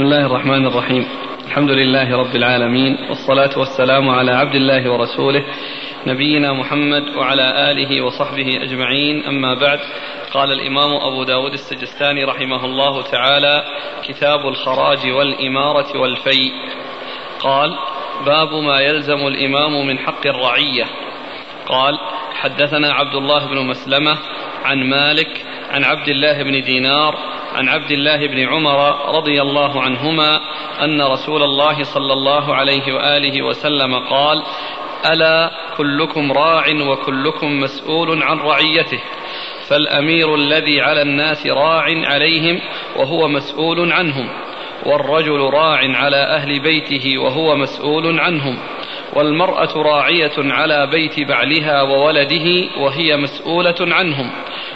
بسم الله الرحمن الرحيم الحمد لله رب العالمين والصلاة والسلام على عبد الله ورسوله نبينا محمد وعلى آله وصحبه أجمعين أما بعد قال الإمام أبو داود السجستاني رحمه الله تعالى كتاب الخراج والإمارة والفيء قال باب ما يلزم الإمام من حق الرعية قال حدثنا عبد الله بن مسلمة عن مالك عن عبد الله بن دينار عن عبد الله بن عمر رضي الله عنهما أن رسول الله صلى الله عليه وآله وسلم قال ألا كلكم راع وكلكم مسؤول عن رعيته فالأمير الذي على الناس راع عليهم وهو مسؤول عنهم والرجل راع على أهل بيته وهو مسؤول عنهم والمرأة راعية على بيت بعلها وولده وهي مسؤولة عنهم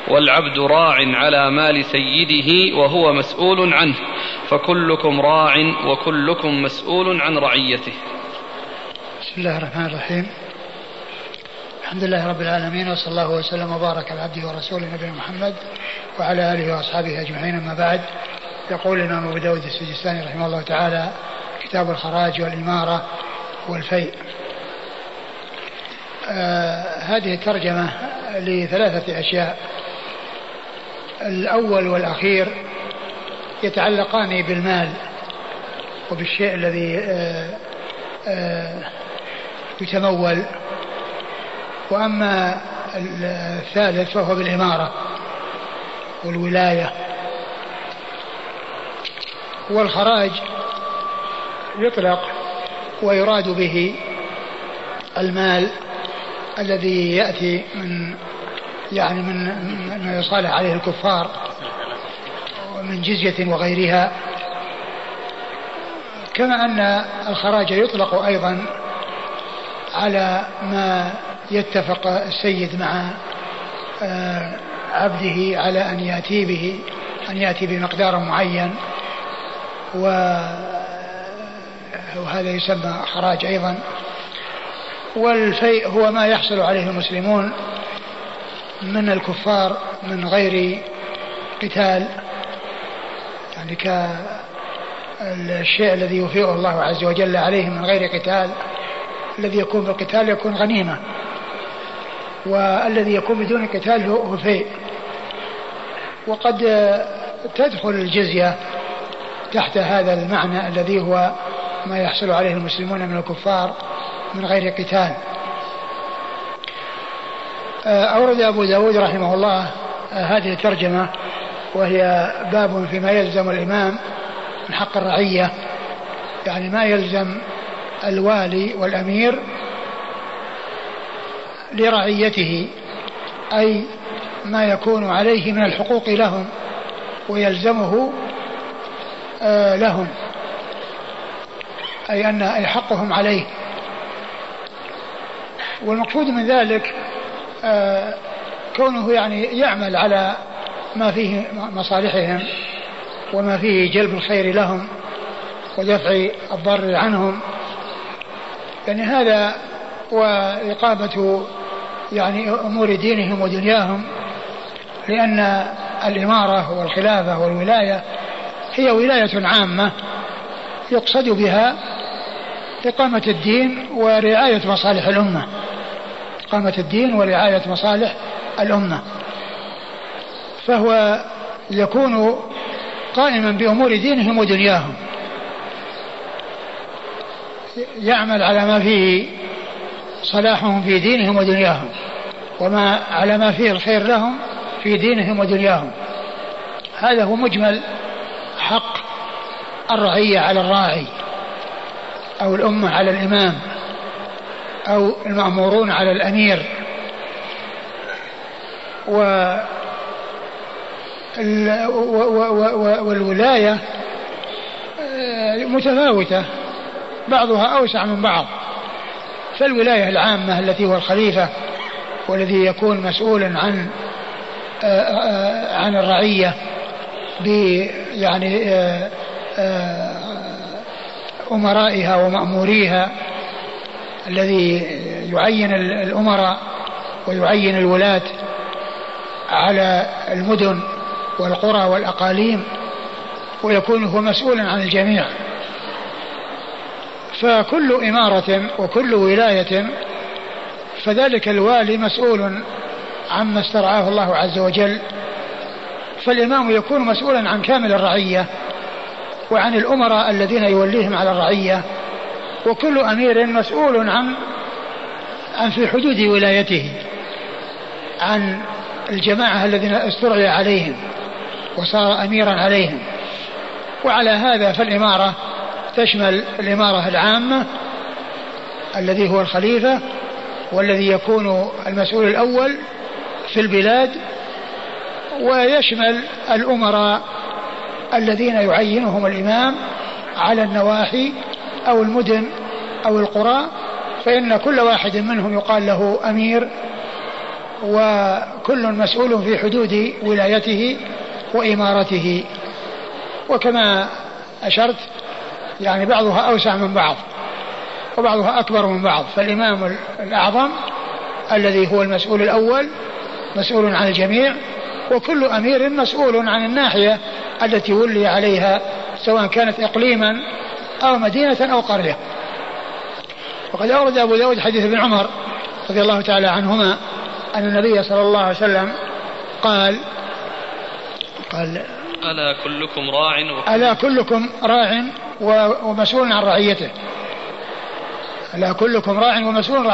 والعبد راع على مال سيده وهو مسؤول عنه فكلكم راع وكلكم مسؤول عن رعيته. بسم الله الرحمن الرحيم. الحمد لله رب العالمين وصلى الله وسلم وبارك على عبده ورسوله نبينا محمد وعلى آله وأصحابه أجمعين أما بعد. يقول الإمام أبو داود السجستاني رحمه الله تعالى كتاب الخراج والإمارة والفيء. آه هذه الترجمة لثلاثة أشياء. الأول والأخير يتعلقان بالمال وبالشيء الذي آه، آه، يتمول. وأما الثالث فهو بالإمارة والولاية. والخراج يطلق ويراد به المال الذي يأتي من يعني من ما يصالح عليه الكفار ومن جزية وغيرها. كما أن الخراج يطلق أيضا على ما يتفق السيد مع آه، عبده على أن يأتي به أن يأتي بمقدار معين. وهذا يسمى خراج أيضا. والفيء هو ما يحصل عليه المسلمون. من الكفار من غير قتال. يعني كالشيء الذي يفيء الله عز وجل عليه من غير قتال الذي يكون بالقتال يكون غنيمة. والذي يكون بدون قتال هو فيء وقد تدخل الجزية تحت هذا المعنى الذي هو ما يحصل عليه المسلمون من الكفار من غير قتال. أورد أبو داود رحمه الله آه، هذه الترجمة وهي باب فيما يلزم الإمام من حق الرعية. يعني ما يلزم الوالي والأمير لرعيته أي ما يكون عليه من الحقوق لهم ويلزمه آه، لهم أي أن أي حقهم عليه. والمقصود من ذلك آه، كونه يعني يعمل على ما فيه مصالحهم وما فيه جلب الخير لهم ودفع الضر عنهم. يعني هذا وإقامة يعني أمور دينهم ودنياهم لأن الإمارة والخلافة والولاية هي ولاية عامة يقصد بها إقامة الدين ورعاية مصالح الأمة. إقامة الدين ورعاية مصالح الأمة. فهو يكون قائما بأمور دينهم ودنياهم. يعمل على ما فيه صلاحهم في دينهم ودنياهم وما على ما فيه الخير لهم في دينهم ودنياهم. هذا هو مجمل حق الرعية على الراعي أو الأمة على الإمام. أو المأمورون على الأمير. و والولاية آه، متفاوتة. بعضها أوسع من بعض. فالولاية العامة التي هو الخليفة والذي يكون مسؤولا عن آه، آه، عن الرعية ب يعني أمرائها ومأموريها. الذي يعين الأمراء ويعين الولاة على المدن والقرى والأقاليم ويكون هو مسؤولا عن الجميع. فكل إمارة وكل ولاية فذلك الوالي مسؤول عما استرعاه الله عز وجل. فالإمام يكون مسؤولا عن كامل الرعية وعن الأمراء الذين يوليهم على الرعية. وكل أمير مسؤول عن عن في حدود ولايته عن الجماعة الذين استرعي عليهم وصار أميرا عليهم. وعلى هذا فالإمارة تشمل الإمارة العامة الذي هو الخليفة والذي يكون المسؤول الأول في البلاد ويشمل الأمراء الذين يعينهم الإمام على النواحي أو المدن أو القرى فإن كل واحد منهم يقال له أمير وكل مسؤول في حدود ولايته وإمارته. وكما أشرت يعني بعضها أوسع من بعض وبعضها أكبر من بعض. فالإمام الأعظم الذي هو المسؤول الأول مسؤول عن الجميع وكل أمير مسؤول عن الناحية التي ولي عليها سواء كانت إقليما أو مدينة أو قرية. وقد أورد أبو داود حديث ابن عمر رضي الله تعالى عنهما أن النبي صلى الله عليه وسلم قال قال ألا كلكم راع ألا كلكم راع ومسؤول عن رعيته. ألا كلكم راع ومسؤول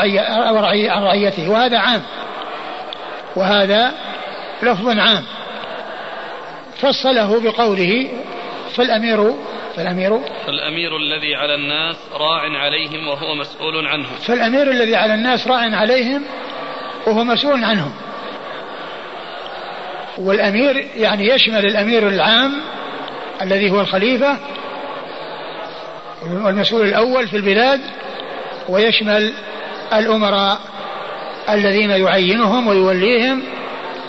عن رعيته. وهذا عام. وهذا لفظ عام. فصله بقوله فالأمير فالأمير فالأمير الذي على الناس راع عليهم وهو مسؤول عنهم. فالأمير الذي على الناس راع عليهم وهو مسؤول عنهم. والأمير يعني يشمل الأمير العام الذي هو الخليفة والمسؤول الأول في البلاد ويشمل الأمراء الذين يعينهم ويوليهم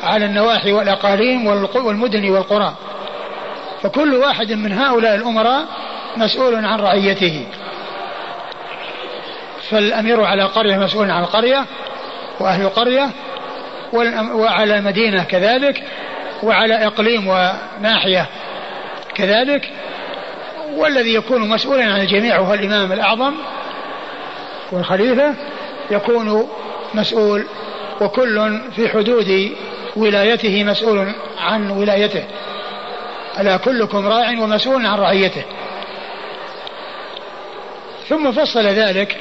على النواحي والأقاليم والمدن والقرى. فكل واحد من هؤلاء الأمراء مسؤول عن رعيته. فالأمير على قرية مسؤول عن القرية وأهل القرية وعلى مدينة كذلك وعلى إقليم وناحية كذلك والذي يكون مسؤولا عن الجميع هو الإمام الأعظم والخليفة يكون مسؤول وكل في حدود ولايته مسؤول عن ولايته. ألا كلكم راع ومسؤول عن رعيته. ثم فصل ذلك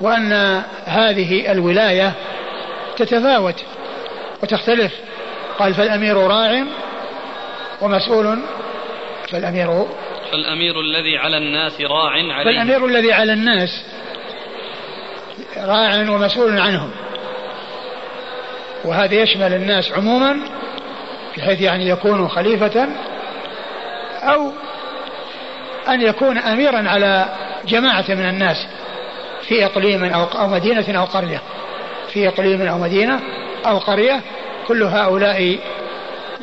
وأن هذه الولاية تتفاوت وتختلف. قال فالأمير راع ومسؤول فالأمير فالأمير الذي على الناس راع عليه. فالأمير الذي على الناس راع ومسؤول عنهم. وهذا يشمل الناس عموما بحيث يعني يكون خليفة أو أن يكون أميرا على جماعة من الناس في إقليم أو مدينة أو قرية. في إقليم أو مدينة أو قرية كل هؤلاء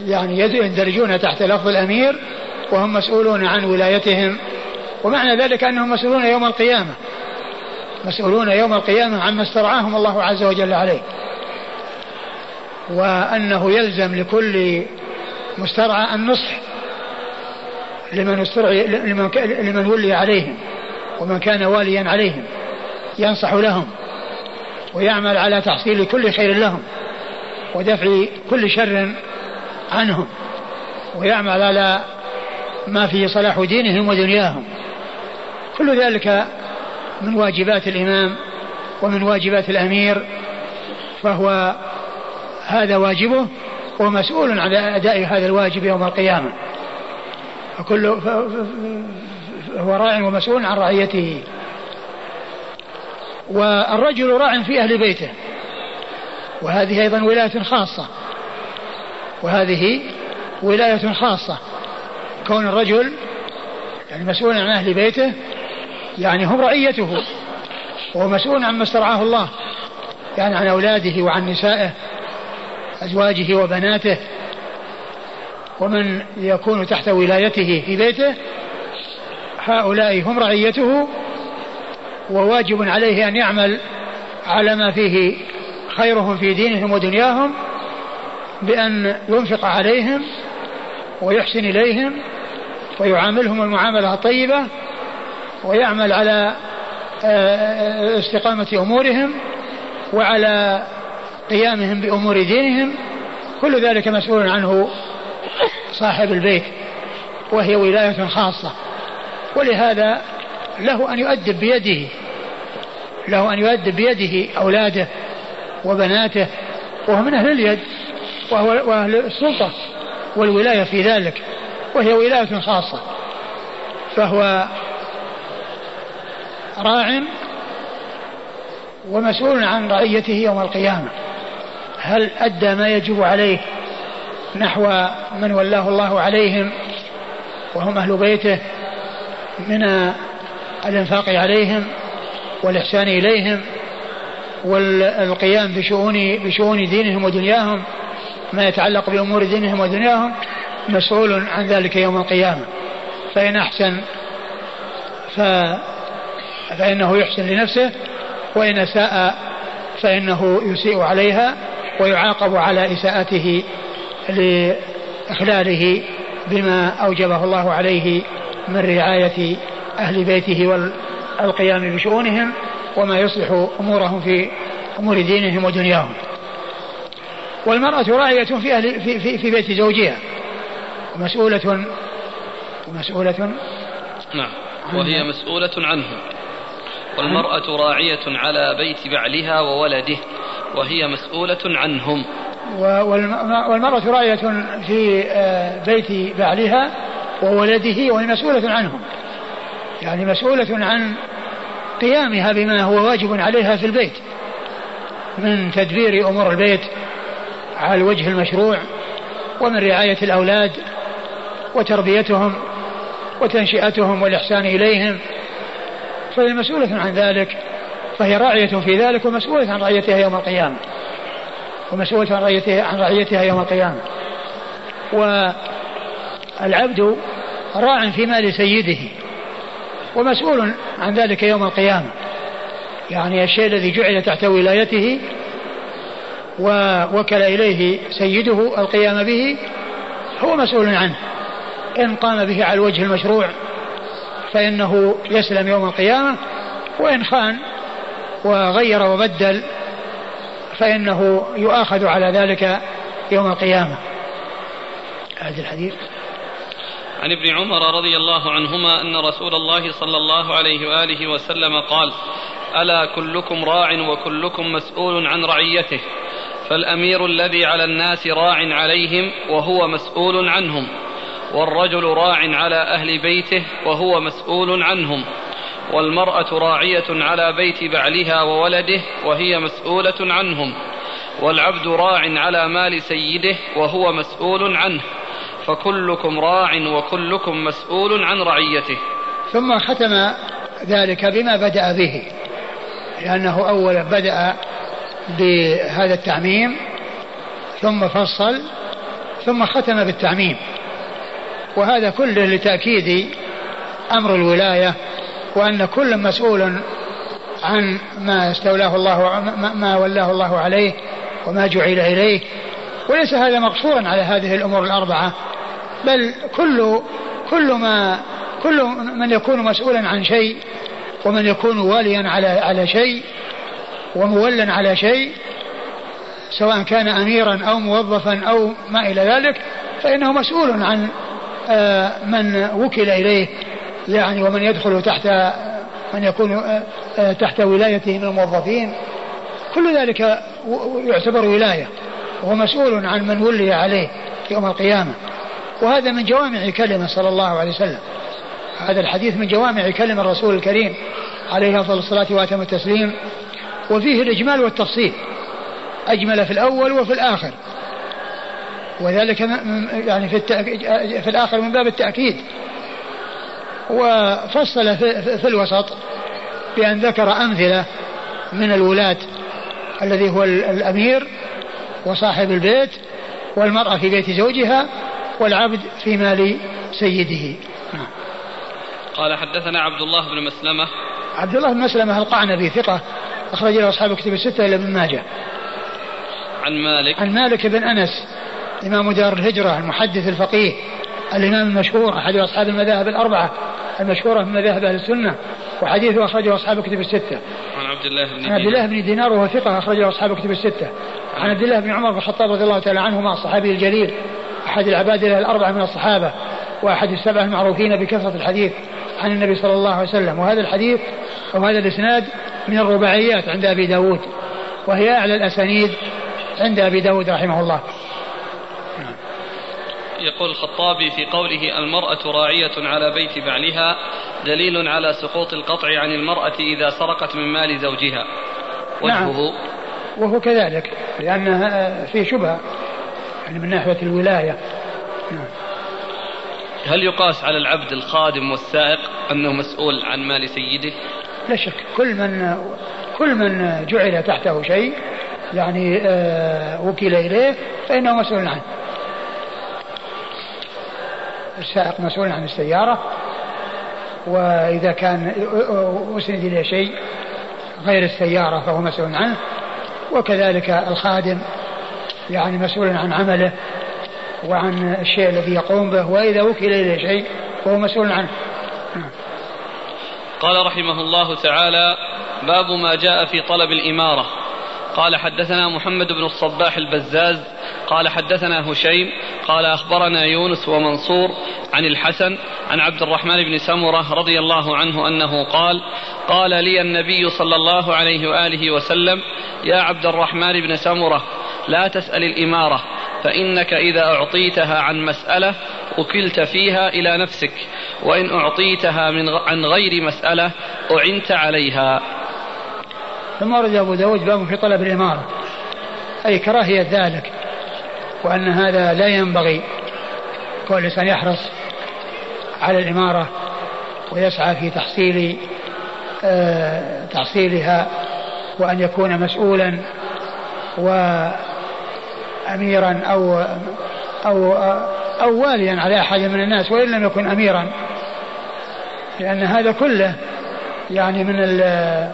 يعني يندرجون تحت لفظ الأمير وهم مسؤولون عن ولايتهم. ومعنى ذلك أنهم مسؤولون يوم القيامة. مسؤولون يوم القيامة عما استرعاهم الله عز وجل عليه. وأنه يلزم لكل مسترعى النصح لمن استرعي لمن, لمن ولي عليهم ومن كان واليا عليهم ينصح لهم ويعمل على تحصيل كل خير لهم ودفع كل شر عنهم ويعمل على ما في صلاح دينهم ودنياهم. كل ذلك من واجبات الإمام ومن واجبات الأمير فهو هذا واجبه ومسؤول عن أداء هذا الواجب يوم القيامة. فكل هو راع ومسؤول عن رعيته. والرجل راع في أهل بيته. وهذه أيضا ولاية خاصة. وهذه ولاية خاصة. كون الرجل يعني مسؤول عن أهل بيته يعني هم رعيته. وهو مسؤول عما استرعاه الله. يعني عن أولاده وعن نسائه. أزواجه وبناته ومن يكون تحت ولايته في بيته هؤلاء هم رعيته وواجب عليه أن يعمل على ما فيه خيرهم في دينهم ودنياهم بأن ينفق عليهم ويحسن إليهم ويعاملهم المعاملة الطيبة ويعمل على آه، استقامة أمورهم وعلى قيامهم بأمور دينهم كل ذلك مسؤول عنه صاحب البيت وهي ولاية خاصة. ولهذا له أن يؤدب بيده له أن يؤدب بيده أولاده وبناته وهو من أهل اليد وهو وأهل السلطة والولاية في ذلك وهي ولاية خاصة. فهو راع ومسؤول عن رعيته يوم القيامة. هل أدى ما يجب عليه نحو من ولاه الله عليهم وهم أهل بيته من الإنفاق عليهم والإحسان إليهم والقيام بشؤون بشؤون دينهم ودنياهم ما يتعلق بأمور دينهم ودنياهم مسؤول عن ذلك يوم القيامة. فإن أحسن ف فإنه يحسن لنفسه وإن أساء فإنه يسيء عليها. ويعاقب على إساءته لإخلاله بما أوجبه الله عليه من رعاية أهل بيته والقيام بشؤونهم وما يصلح أمورهم في أمور دينهم ودنياهم. والمرأة راعية في, أهل في, في, في بيت زوجها. ومسؤولة ومسؤولة نعم. وهي مسؤولة عنه. والمرأة راعية على بيت بعلها وولده. وهي مسؤولة عنهم. والمرأة راعية في آه، بيت بعلها وولده وهي مسؤولة عنهم. يعني مسؤولة عن قيامها بما هو واجب عليها في البيت. من تدبير أمور البيت على الوجه المشروع ومن رعاية الأولاد وتربيتهم وتنشئتهم والإحسان إليهم. فهي مسؤولة عن ذلك. فهي راعية في ذلك ومسؤولة عن رعيتها يوم القيامة. ومسؤولة عن رعيتها عن رعيتها يوم القيامة. والعبد راع في مال سيده ومسؤول عن ذلك يوم القيامة. يعني الشيء الذي جعل تحت ولايته ووكل إليه سيده القيام به هو مسؤول عنه. إن قام به على الوجه المشروع فإنه يسلم يوم القيامة. وإن خان وغير وبدل فإنه يؤاخذ على ذلك يوم القيامة. هذا الحديث. عن ابن عمر رضي الله عنهما أن رسول الله صلى الله عليه وآله وسلم قال ألا كلكم راع وكلكم مسؤول عن رعيته فالأمير الذي على الناس راع عليهم وهو مسؤول عنهم والرجل راع على أهل بيته وهو مسؤول عنهم والمرأة راعية على بيت بعلها وولده وهي مسؤولة عنهم. والعبد راع على مال سيده وهو مسؤول عنه. فكلكم راع وكلكم مسؤول عن رعيته. ثم ختم ذلك بما بدأ به. لأنه أولا بدأ بهذا التعميم ثم فصل ثم ختم بالتعميم. وهذا كله لتأكيد أمر الولاية وأن كل مسؤول عن ما استولاه الله ما ولاه الله عليه وما جعل إليه. وليس هذا مقصورا على هذه الأمور الأربعة بل كل كل ما كل من يكون مسؤولا عن شيء ومن يكون واليا على على شيء ومولا على شيء سواء كان أميرا أو موظفا أو ما إلى ذلك فإنه مسؤول عن آه، من وكل إليه. يعني ومن يدخل تحت من يكون آه، آه، تحت ولايته من الموظفين كل ذلك يعتبر ولاية وهو مسؤول عن من ولي عليه يوم القيامة. وهذا من جوامع كلمة صلى الله عليه وسلم. هذا الحديث من جوامع كلمة الرسول الكريم عليه أفضل الصلاة وأتم التسليم وفيه الإجمال والتفصيل أجمل في الأول وفي الآخر. وذلك يعني في, في الآخر من باب التأكيد. وفصل في, الوسط بأن ذكر أمثلة من الولاة الذي هو الأمير وصاحب البيت والمرأة في بيت زوجها والعبد في مال سيده. نعم. قال حدثنا عبد الله بن مسلمة. عبد الله بن مسلمة القعنبي ثقة أخرج له أصحاب كتب الستة إلى ابن ماجه. عن مالك. عن مالك بن أنس إمام دار الهجرة المحدث الفقيه. الإمام المشهور أحد أصحاب المذاهب الأربعة المشهورة من مذاهب أهل السنة وحديثه أخرجه أصحاب الكتب الستة. عن عبد الله بن عن عبد الله بن دينار وهو ثقة أخرجه أصحاب الكتب الستة. عن عبد الله بن عمر بن الخطاب رضي الله تعالى عنهما الصحابي الجليل أحد العباد الأربعة من الصحابة وأحد السبعة المعروفين بكثرة الحديث عن النبي صلى الله عليه وسلم وهذا الحديث أو هذا الإسناد من الرباعيات عند أبي داود وهي أعلى الأسانيد عند أبي داود رحمه الله يقول الخطابي في قوله المرأة راعية على بيت بعلها دليل على سقوط القطع عن المرأة إذا سرقت من مال زوجها. وجهه نعم وهو كذلك لأنها في شبهة يعني من ناحية الولاية. نعم. هل يقاس على العبد الخادم والسائق أنه مسؤول عن مال سيده؟ لا شك كل من كل من جعل تحته شيء يعني آه وكل إليه فإنه مسؤول عنه. السائق مسؤول عن السيارة وإذا كان أسند إليه شيء غير السيارة فهو مسؤول عنه وكذلك الخادم يعني مسؤول عن عمله وعن الشيء الذي يقوم به وإذا وكل إليه شيء فهو مسؤول عنه. قال رحمه الله تعالى باب ما جاء في طلب الإمارة قال حدثنا محمد بن الصباح البزاز قال حدثنا هشيم قال أخبرنا يونس ومنصور عن الحسن عن عبد الرحمن بن سمرة رضي الله عنه أنه قال قال لي النبي صلى الله عليه وآله وسلم يا عبد الرحمن بن سمرة لا تسأل الإمارة فإنك إذا أعطيتها عن مسألة وكلت فيها إلى نفسك وإن أعطيتها من عن غير مسألة أعنت عليها. ثم ورد أبو داود باب في طلب الإمارة. أي كراهية ذلك وأن هذا لا ينبغي. كل الإنسان يحرص على الإمارة ويسعى في تحصيل آه تحصيلها وأن يكون مسؤولا وأميرا أو أو أو واليا على أحد من الناس وإن لم يكن أميرا. لأن هذا كله يعني من آه،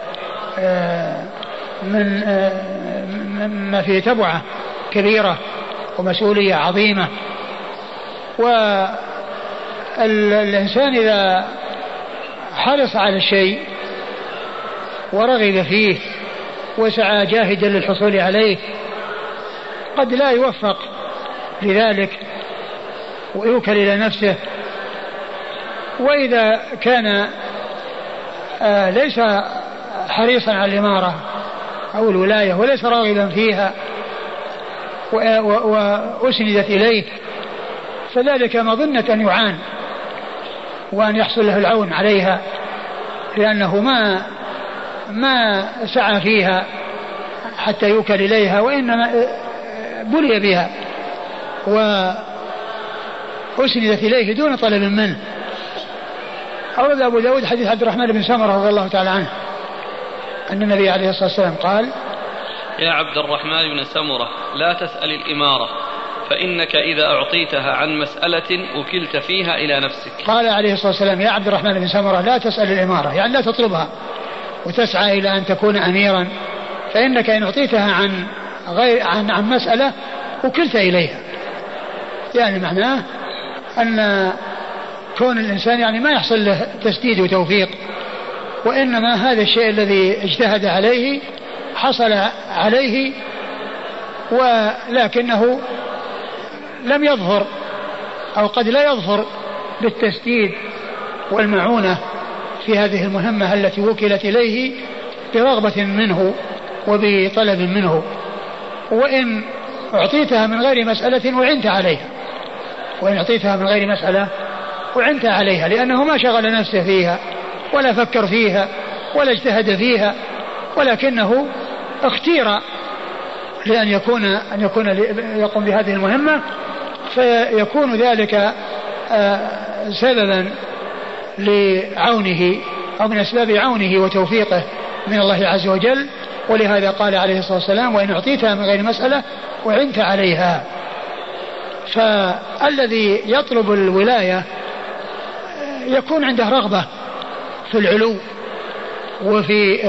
من آه، ما فيه تبعة كبيرة ومسؤولية عظيمة. والإنسان إذا حرص على الشيء ورغب فيه وسعى جاهدا للحصول عليه قد لا يوفق لذلك ويوكل إلى نفسه. وإذا كان آه ليس حريصا على الإمارة أو الولاية وليس راغبا فيها وأسندت إليه فذلك مظنة أن يعان وأن يحصل له العون عليها لأنه ما ما سعى فيها حتى يوكل إليها وإنما بلي بها وأسندت إليه دون طلب منه. أورد أبو داود حديث عبد الرحمن بن سمرة رضي الله تعالى عنه. أن النبي عليه الصلاة والسلام قال يا عبد الرحمن بن سمرة لا تسأل الإمارة فإنك إذا أعطيتها عن مسألة وكلت فيها إلى نفسك. قال عليه الصلاة والسلام يا عبد الرحمن بن سمرة لا تسأل الإمارة يعني لا تطلبها وتسعى إلى أن تكون أميرا فإنك إن أعطيتها عن غير عن عن مسألة وكلت إليها. يعني معناه أن كون الإنسان يعني ما يحصل له تسديد وتوفيق. وإنما هذا الشيء الذي اجتهد عليه حصل عليه ولكنه لم يظهر أو قد لا يظهر بالتسديد والمعونة في هذه المهمة التي وكلت إليه برغبة منه وبطلب منه. وإن أعطيتها من غير مسألة أعنت عليها. وإن أعطيتها من غير مسألة أعنت عليها لأنه ما شغل نفسه فيها. ولا فكر فيها ولا اجتهد فيها ولكنه اختير لأن يكون أن يكون يقوم بهذه المهمة فيكون ذلك آه، سببا لعونه أو من أسباب عونه وتوفيقه من الله عز وجل. ولهذا قال عليه الصلاة والسلام وإن أعطيتها من غير مسألة وعنت عليها. فالذي يطلب الولاية يكون عنده رغبة في العلو وفي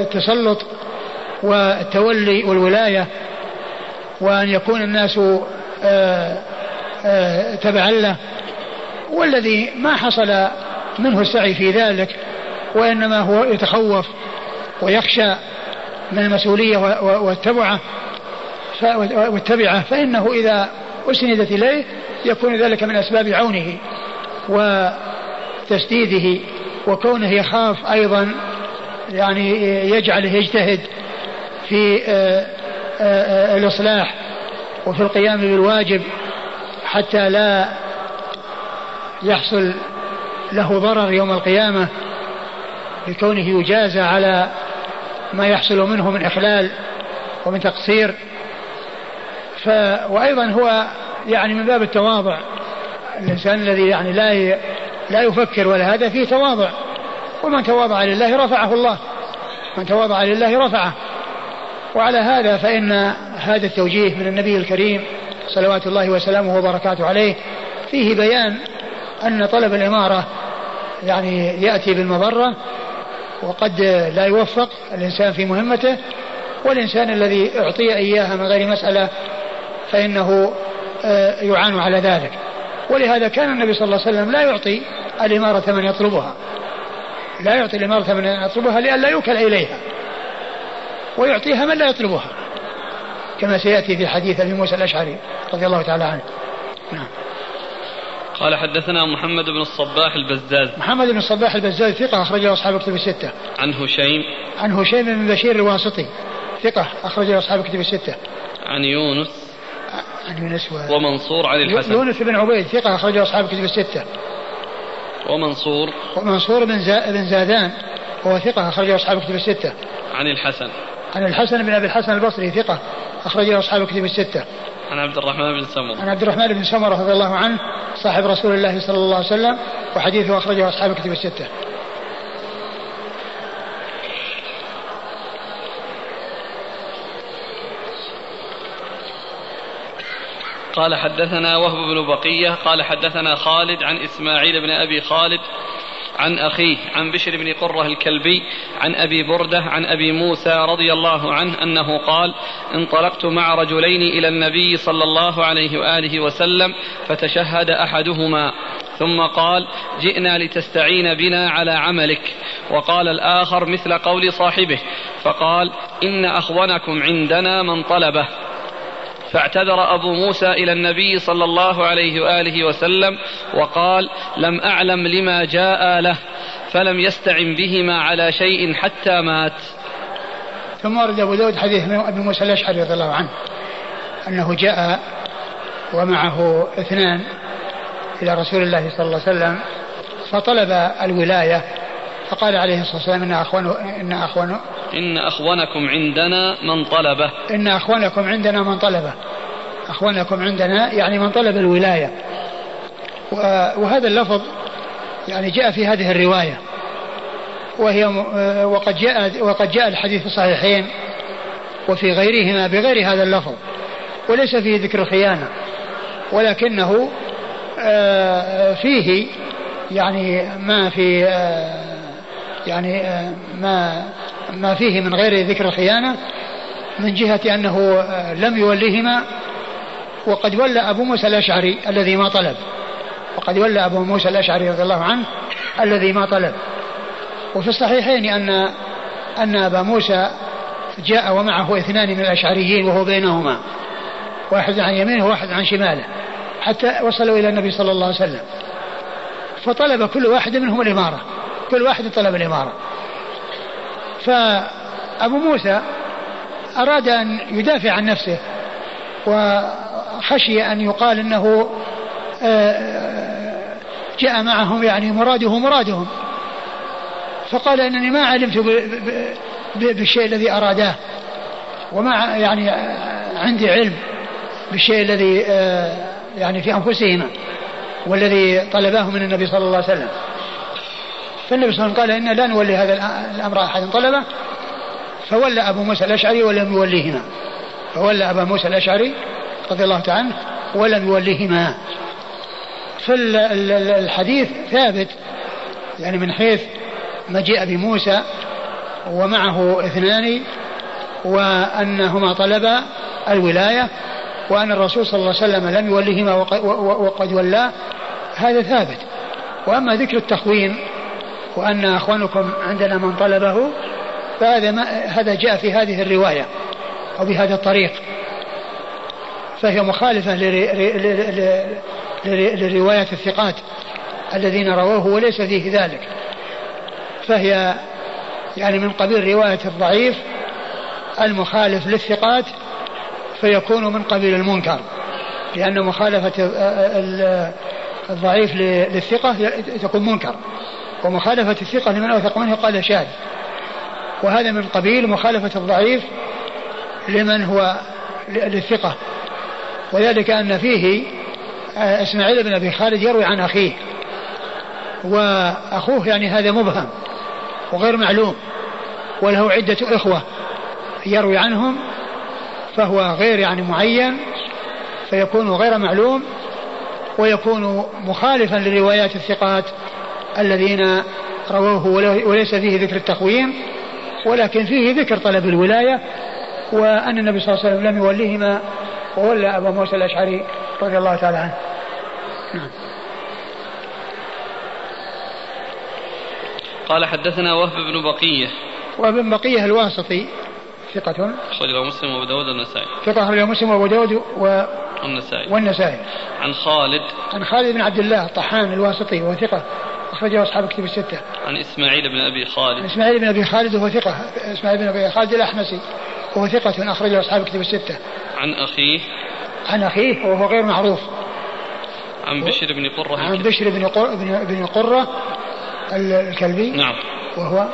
التسلط آه، آه، والتولي والولاية وأن يكون الناس آه، تبعا له. والذي ما حصل منه السعي في ذلك وإنما هو يتخوف ويخشى من المسؤولية والتبعة والتبعة. فإنه إذا أسندت إليه يكون ذلك من أسباب عونه وتسديده. وكونه يخاف أيضا يعني يجعله يجتهد في آه، آه، آه، الإصلاح وفي القيام بالواجب حتى لا يحصل له ضرر يوم القيامة بكونه يجازى على ما يحصل منه من إخلال ومن تقصير. ف وأيضا هو يعني من باب التواضع الإنسان الذي يعني لا لا يفكر ولا هذا فيه تواضع. ومن تواضع لله رفعه الله. من تواضع لله رفعه. وعلى هذا فإن هذا التوجيه من النبي الكريم صلوات الله وسلامه وبركاته عليه فيه بيان أن طلب الإمارة يعني يأتي بالمضرة وقد لا يوفق الإنسان في مهمته. والإنسان الذي أعطي إياها من غير مسألة فإنه آه، يعان على ذلك. ولهذا كان النبي صلى الله عليه وسلم لا يعطي الإمارة من يطلبها. لا يعطي الإمارة من يطلبها لئلا يوكل إليها. ويعطيها من لا يطلبها. كما سيأتي في حديث أبي موسى الأشعري رضي الله تعالى عنه. نعم. قال حدثنا محمد بن الصباح البزاز. محمد بن الصباح البزاز ثقة أخرجه أصحاب كتب الستة. عن هشيم. عن هشيم بن بشير الواسطي. ثقة أخرجه أصحاب كتب الستة. عن يونس. عن يونس و... ومنصور عن الحسن. يونس بن عبيد ثقة أخرجه أصحاب كتب الستة. ومنصور. ومنصور بن, زا... بن زادان وهو ثقة أخرجه أصحاب كتب الستة. عن الحسن. عن الحسن بن أبي الحسن البصري ثقة أخرجه أصحاب كتب الستة. عن عبد الرحمن بن سمرة عن عبد الرحمن بن سمرة رضي الله عنه صاحب رسول الله صلى الله عليه وسلم وحديثه أخرجه أصحاب كتب الستة. قال حدثنا وهب بن بقية قال حدثنا خالد عن إسماعيل بن أبي خالد عن أخيه عن بشر بن قرة الكلبي عن أبي بردة عن أبي موسى رضي الله عنه أنه قال انطلقت مع رجلين إلى النبي صلى الله عليه وآله وسلم فتشهد أحدهما ثم قال جئنا لتستعين بنا على عملك وقال الآخر مثل قول صاحبه فقال إن أخونكم عندنا من طلبه. فاعتذر أبو موسى إلى النبي صلى الله عليه وآله وسلم وقال لم أعلم لما جاء له فلم يستعن بهما على شيء حتى مات. ثم ورد أبو داود حديث أبي موسى الأشعري رضي الله عنه أنه جاء ومعه اثنان إلى رسول الله صلى الله عليه وسلم فطلب الولاية فقال عليه الصلاة والسلام إن أخوانه إن أخوانه إن أخوانكم عندنا من طلبه. إن أخوانكم عندنا من طلبه. أخوانكم عندنا يعني من طلب الولاية. وهذا اللفظ يعني جاء في هذه الرواية. وهي وقد جاء وقد جاء الحديث في الصحيحين وفي غيرهما بغير هذا اللفظ. وليس فيه ذكر الخيانة. ولكنه آه، فيه يعني ما في آه، يعني آه، ما ما فيه من غير ذكر الخيانة من جهة أنه آه، لم يولهما وقد ولى أبو موسى الأشعري الذي ما طلب. وقد ولى أبو موسى الأشعري رضي الله عنه الذي ما طلب. وفي الصحيحين أن أن أبا موسى جاء ومعه اثنان من الأشعريين وهو بينهما واحد عن يمينه وواحد عن شماله حتى وصلوا إلى النبي صلى الله عليه وسلم. فطلب كل واحد منهم الإمارة. كل واحد طلب الإمارة. فأبو موسى أراد أن يدافع عن نفسه وخشي أن يقال أنه آه، جاء معهم يعني مراده مرادهم. فقال إنني ما علمت بالشيء الذي أراداه وما يعني عندي علم بالشيء الذي آه، يعني في أنفسهما والذي طلباه من النبي صلى الله عليه وسلم. فالنبي صلى الله عليه وسلم قال إن لا نولي هذا الأمر أحد. طلبه؟ فولى أبو موسى الأشعري ولم يوليهما. فولى أبا موسى الأشعري رضي الله تعالى عنه ولم يوليهما. فالحديث ثابت يعني من حيث مجيء بموسى ومعه اثنان وأنهما طلبا الولاية وأن الرسول صلى الله عليه وسلم لم يولهما وقد ولاه هذا ثابت. وأما ذكر التخوين وأن أخوانكم عندنا من طلبه فهذا ما هذا جاء في هذه الرواية أو بهذا الطريق. فهي مخالفة لرواية الثقات الذين رووه وليس فيه ذلك. فهي يعني من قبيل رواية الضعيف المخالف للثقات فيكون من قبيل المنكر. لأن مخالفة الضعيف للثقة تكون منكر. ومخالفة الثقة لمن أوثق منه قال شاذ. وهذا من قبيل مخالفة الضعيف لمن هو للثقة. وذلك أن فيه آه، إسماعيل بن أبي خالد يروي عن أخيه. وأخوه يعني هذا مبهم وغير معلوم وله عدة إخوة يروي عنهم فهو غير يعني معين فيكون غير معلوم ويكون مخالفا لروايات الثقات الذين رووه وليس فيه ذكر التقويم ولكن فيه ذكر طلب الولاية وأن النبي صلى الله عليه وسلم لم يوليهما وولى أبا موسى الأشعري رضي الله تعالى عنه. نعم. قال حدثنا وهب بن بقية. وهب بن بقية الواسطي ثقة. أخرجه مسلم وأبو داود والنسائي. ثقة أخرجه مسلم وأبو داود و... والنسائي. والنسائي. عن خالد. عن خالد بن عبد الله طحان الواسطي وهو ثقة. أخرجه أصحاب كتب الستة. عن إسماعيل بن أبي خالد. عن إسماعيل بن أبي خالد وهو ثقة إسماعيل بن أبي خالد الأحمسي وهو ثقة أخرجه أصحاب كتب الستة. عن أخيه. عن أخيه وهو غير معروف. عن بشر بن قرة عن بشر بن قرة بن, قرة الكلبي. نعم. وهو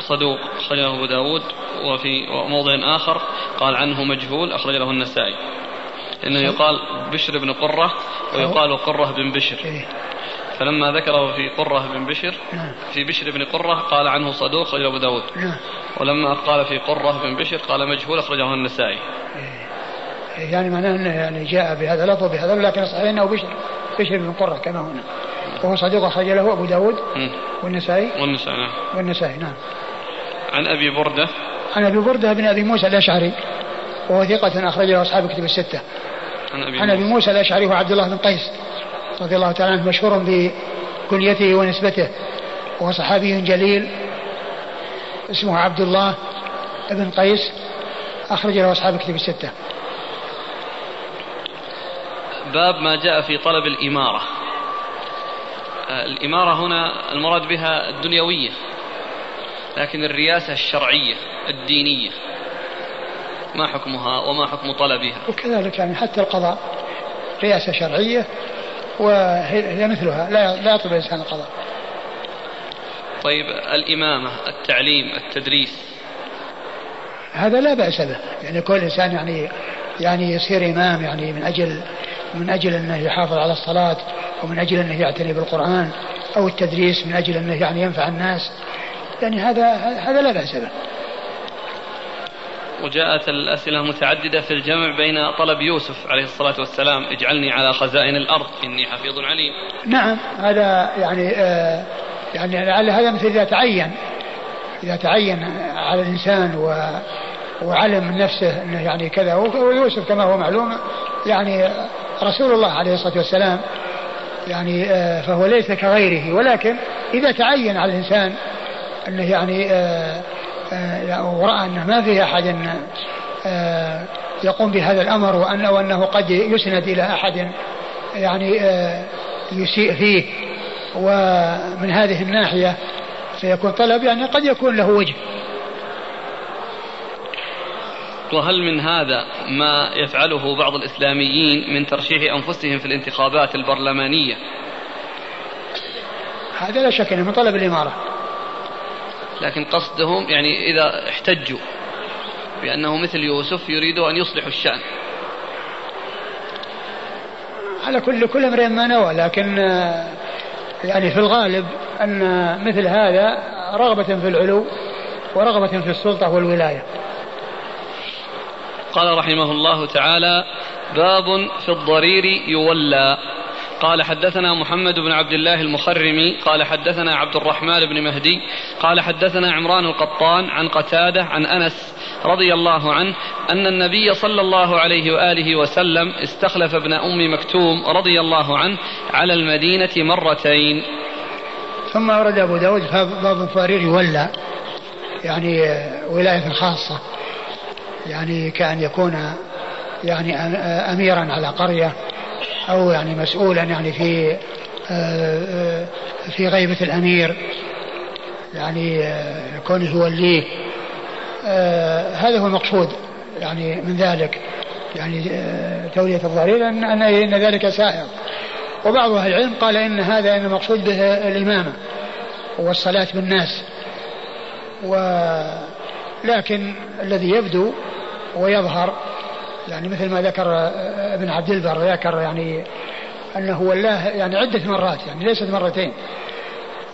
صدوق أخرجه أبو داود وفي موضع آخر قال عنه مجهول أخرج له النسائي لأنه يقال بشر بن قرة ويقال قرة بن بشر. إيه. فلما ذكره في قرة بن بشر نعم. في بشر بن قرة قال عنه صدوق أخرجه أبو داود. نعم. ولما قال في قرة بن بشر قال مجهول أخرجه النسائي. إيه. يعني معناه أنه يعني جاء بهذا اللفظ بهذا لكن صحيح أنه بشر بشر بن قرة كما هنا. وهو صدوق أخرج له أبو داود والنسائي. والنسائي نعم. والنسائي نعم. عن أبي بردة. عن أبي بردة بن أبي موسى الأشعري. وهو ثقة أخرج له أصحاب كتب الستة. عن أبي, موسى. الأشعري وعبد الله بن قيس رضي الله تعالى عنه مشهور بكنيته ونسبته. وهو صحابي جليل اسمه عبد الله بن قيس أخرج له أصحاب كتب الستة. باب ما جاء في طلب الإمارة. الإمارة هنا المراد بها الدنيوية لكن الرياسة الشرعية الدينية. ما حكمها وما حكم طلبها. وكذلك يعني حتى القضاء رئاسة شرعية وهي مثلها لا لا يطلب الإنسان القضاء. طيب الإمامة التعليم التدريس. هذا لا بأس به. يعني كل إنسان يعني يعني يصير إمام يعني من أجل من أجل أنه يحافظ على الصلاة ومن أجل أنه يعتني بالقرآن أو التدريس من أجل أنه يعني ينفع الناس. يعني هذا هذا لا بأس به. وجاءت الأسئلة متعددة في الجمع بين طلب يوسف عليه الصلاة والسلام اجعلني على خزائن الأرض إني حفيظ عليم. نعم هذا يعني آه يعني لعل هذا مثل إذا تعين إذا تعين على الإنسان و وعلم من نفسه إنه يعني كذا ويوسف كما هو معلوم يعني رسول الله عليه الصلاة والسلام يعني آه فهو ليس كغيره ولكن إذا تعين على الإنسان إنه يعني آه آه، ورأى أنه ما فيه أحد آه، يقوم بهذا الأمر وأنه, وأنه قد يسند إلى أحد يعني آه، يسيء فيه. ومن هذه الناحية سيكون طلب يعني قد يكون له وجه. وهل من هذا ما يفعله بعض الإسلاميين من ترشيح أنفسهم في الانتخابات البرلمانية؟ هذا لا شك أنه من طلب الإمارة. لكن قصدهم يعني إذا احتجوا بأنه مثل يوسف يريدوا أن يصلحوا الشأن. على كل كل امرئ ما نوى لكن آه، يعني في الغالب أن مثل هذا رغبة في العلو ورغبة في السلطة والولاية. قال رحمه الله تعالى باب في الضرير يولى. قال حدثنا محمد بن عبد الله المخرمي قال حدثنا عبد الرحمن بن مهدي قال حدثنا عمران القطان عن قتادة عن أنس رضي الله عنه أن النبي صلى الله عليه وآله وسلم استخلف ابن أم مكتوم رضي الله عنه على المدينة مرتين. ثم ورد أبو داود باب فارغ ولى يعني ولاية خاصة يعني كأن يكون يعني اميرا على قرية أو يعني مسؤولا يعني في آه، آه، في غيبة الأمير. يعني آه، كونه يوليه هذا هو المقصود يعني من ذلك. يعني تولية الظهير أن, أن ذلك سائر وبعض أهل العلم قال إن هذا إن المقصود به الإمامة والصلاة بالناس. ولكن الذي يبدو ويظهر يعني مثل ما ذكر ابن عبد البر ذكر يعني أنه ولاه يعني عدة مرات يعني ليست مرتين.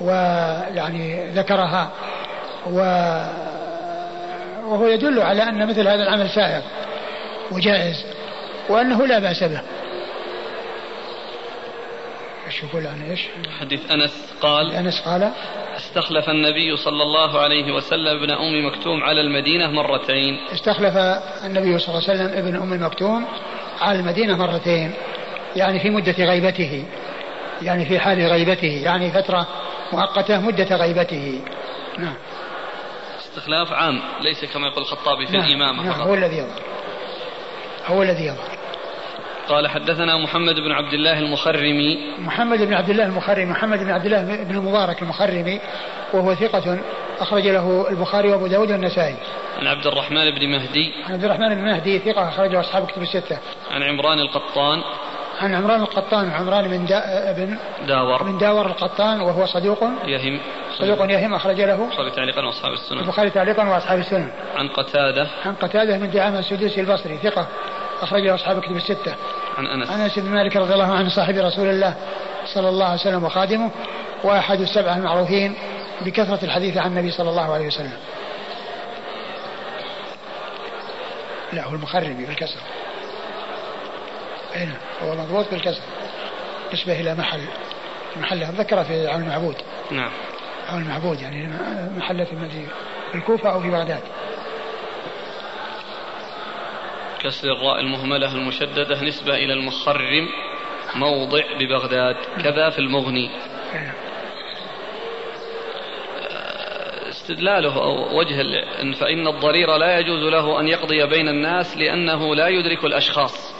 ويعني ذكرها و وهو يدل على أن مثل هذا العمل سائغ وجائز وأنه لا بأس به. إيش يقول عن إيش؟ حديث أنس قال أنس قال استخلف النبي صلى الله عليه وسلم ابن أم مكتوم على المدينة مرتين. استخلف النبي صلى الله عليه وسلم ابن أم مكتوم على المدينة مرتين يعني في مدة غيبته يعني في حال غيبته يعني فترة مؤقتة مدة غيبته. نعم. استخلاف عام ليس كما يقول الخطابي في نعم. الإمامة نعم فقط. هو الذي يظهر. هو الذي يظهر. قال حدثنا محمد بن عبد الله المخرمي. محمد بن عبد الله المخرمي محمد بن عبد الله بن المبارك المخرمي وهو ثقة أخرج له البخاري وأبو داود والنسائي. عن عبد الرحمن بن مهدي. عن عبد الرحمن بن مهدي ثقة أخرجه أصحاب كتب الستة. عن عمران القطان. عن عمران القطان عمران بن دا بن داور. بن داور القطان وهو صدوق. يهم. صدوق يهم أخرج له. البخاري تعليقا وأصحاب السنن. البخاري تعليقا وأصحاب السنن. عن قتادة. عن قتادة من دعامة السدوسي البصري ثقة. أخرجه أصحاب كتب الستة. عن أنس. عن أنس بن مالك رضي الله عنه صاحب رسول الله صلى الله عليه وسلم وخادمه وأحد السبعة المعروفين بكثرة الحديث عن النبي صلى الله عليه وسلم. لا هو المخربي بالكسر أين هو مضبوط بالكسر نسبة إلى محل محله ذكره في عون المعبود. نعم. عون المعبود يعني محله في الكوفة أو في بغداد. كسر الراء المهملة المشددة نسبة إلى المخرم موضع ببغداد. كذا في المغني. استدلاله أو وجه إن فإن الضرير لا يجوز له أن يقضي بين الناس لأنه لا يدرك الأشخاص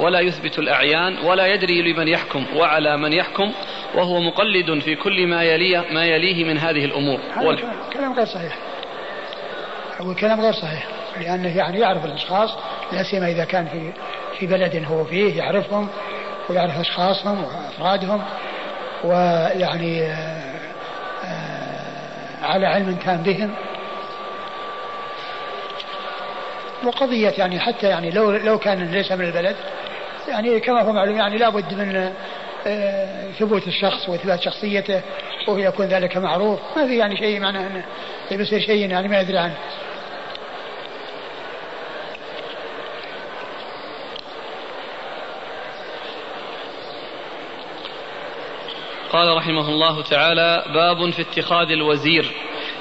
ولا يثبت الأعيان ولا يدري لمن يحكم وعلى من يحكم وهو مقلد في كل ما يليه ما يليه من هذه الأمور. هذا كلام غير صحيح. هو كلام غير صحيح. لأنه يعني يعرف الأشخاص لا سيما إذا كان في في بلد هو فيه يعرفهم ويعرف أشخاصهم وأفرادهم ويعني آه، آه، على علم تام بهم. وقضية يعني حتى يعني لو لو كان ليس من البلد يعني كما هو معلوم يعني لابد من آه، ثبوت الشخص وإثبات شخصيته ويكون ذلك معروف. ما في يعني شيء معناه إنه يصير شيء يعني ما يدري عنه. قال رحمه الله تعالى باب في اتخاذ الوزير.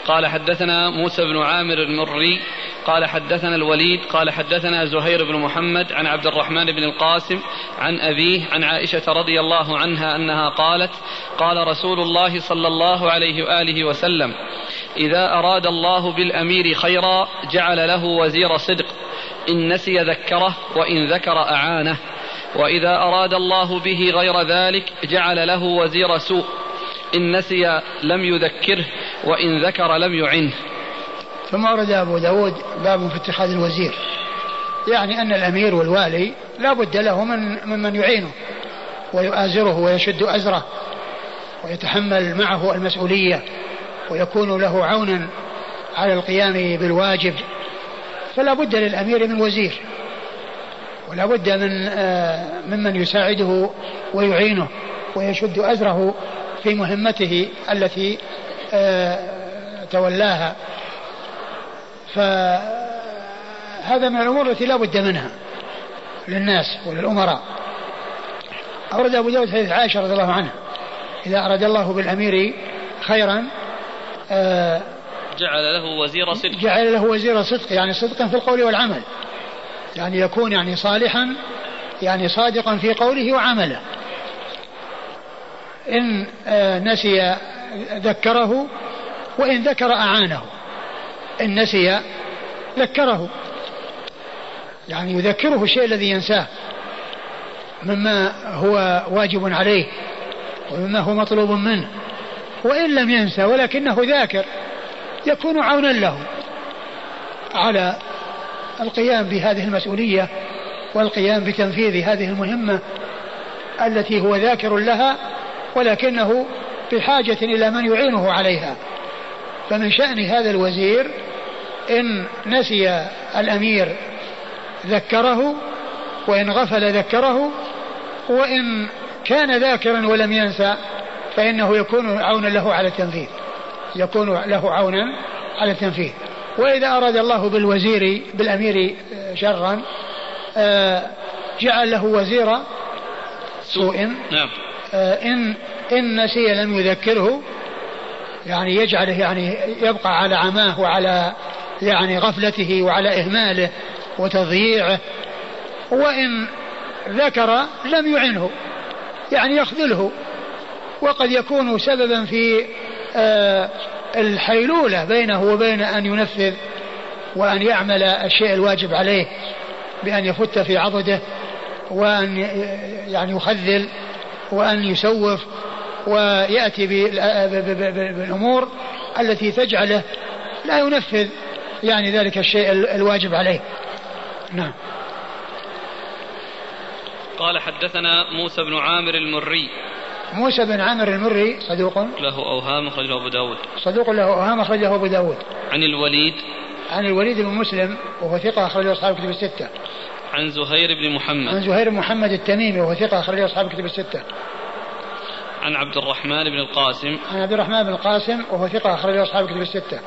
قال حدثنا موسى بن عامر المري قال حدثنا الوليد قال حدثنا زهير بن محمد عن عبد الرحمن بن القاسم عن أبيه عن عائشة رضي الله عنها أنها قالت قال رسول الله صلى الله عليه وآله وسلم إذا أراد الله بالأمير خيرا جعل له وزير صدق إن نسي ذكره وإن ذكر أعانه. وإذا أراد الله به غير ذلك جعل له وزير سوء. إن نسي لم يذكره وإن ذكر لم يعنه. ثم ورد أبو داود باب في اتخاذ الوزير. يعني أن الأمير والوالي لا بد له من ممن يعينه ويؤازره ويشد أزره ويتحمل معه المسؤولية ويكون له عونا على القيام بالواجب. فلا بد للأمير من وزير. ولا بد من آه، ممن يساعده ويعينه ويشد أزره في مهمته التي آه، تولاها فهذا من الأمور التي لا بد منها للناس وللأمراء. أورد أبو داود حديث عائشة رضي الله عنها إذا أراد الله بالأمير خيرا آه جعل له وزير صدق. جعل له وزير صدق يعني صدقا في القول والعمل. يعني يكون يعني صالحا يعني صادقا في قوله وعمله. إن آه نسي ذكره وإن ذكر أعانه. إن نسي ذكره. يعني يذكره الشيء الذي ينساه. مما هو واجب عليه ومما هو مطلوب منه. وإن لم ينسى ولكنه ذاكر يكون عونا له على القيام بهذه المسؤولية والقيام بتنفيذ هذه المهمة التي هو ذاكر لها ولكنه بحاجة إلى من يعينه عليها. فمن شأن هذا الوزير إن نسي الأمير ذكره وإن غفل ذكره وإن كان ذاكرا ولم ينسى فإنه يكون عونا له على التنفيذ. يكون له عونا على التنفيذ. وإذا أراد الله بالوزير بالأمير شرا آه، جعل له وزير سوء. نعم. آه، إن إن نسي لم يذكره يعني يجعله يعني يبقى على عماه وعلى يعني غفلته وعلى إهماله وتضييعه. وإن ذكر لم يعنه يعني يخذله وقد يكون سببا في آه، الحيلولة بينه وبين أن ينفذ وأن يعمل الشيء الواجب عليه بأن يفت في عضده وأن يعني يخذل وأن يسوف ويأتي بالأمور التي تجعله لا ينفذ يعني ذلك الشيء الواجب عليه. نعم. قال حدثنا موسى بن عامر المري. موسى بن عامر المري صدوق. له أوهام أخرجه أبو داود. صدوق له أوهام أخرجه أبو داود. عن الوليد. عن الوليد بن مسلم وهو ثقة أخرجه أصحاب الكتب الستة. عن زهير بن محمد. عن زهير بن محمد التميمي وهو ثقة أخرجه أصحاب الكتب الستة. عن عبد الرحمن بن القاسم. عن عبد الرحمن بن القاسم وهو ثقة أخرجه أصحاب الكتب الستة.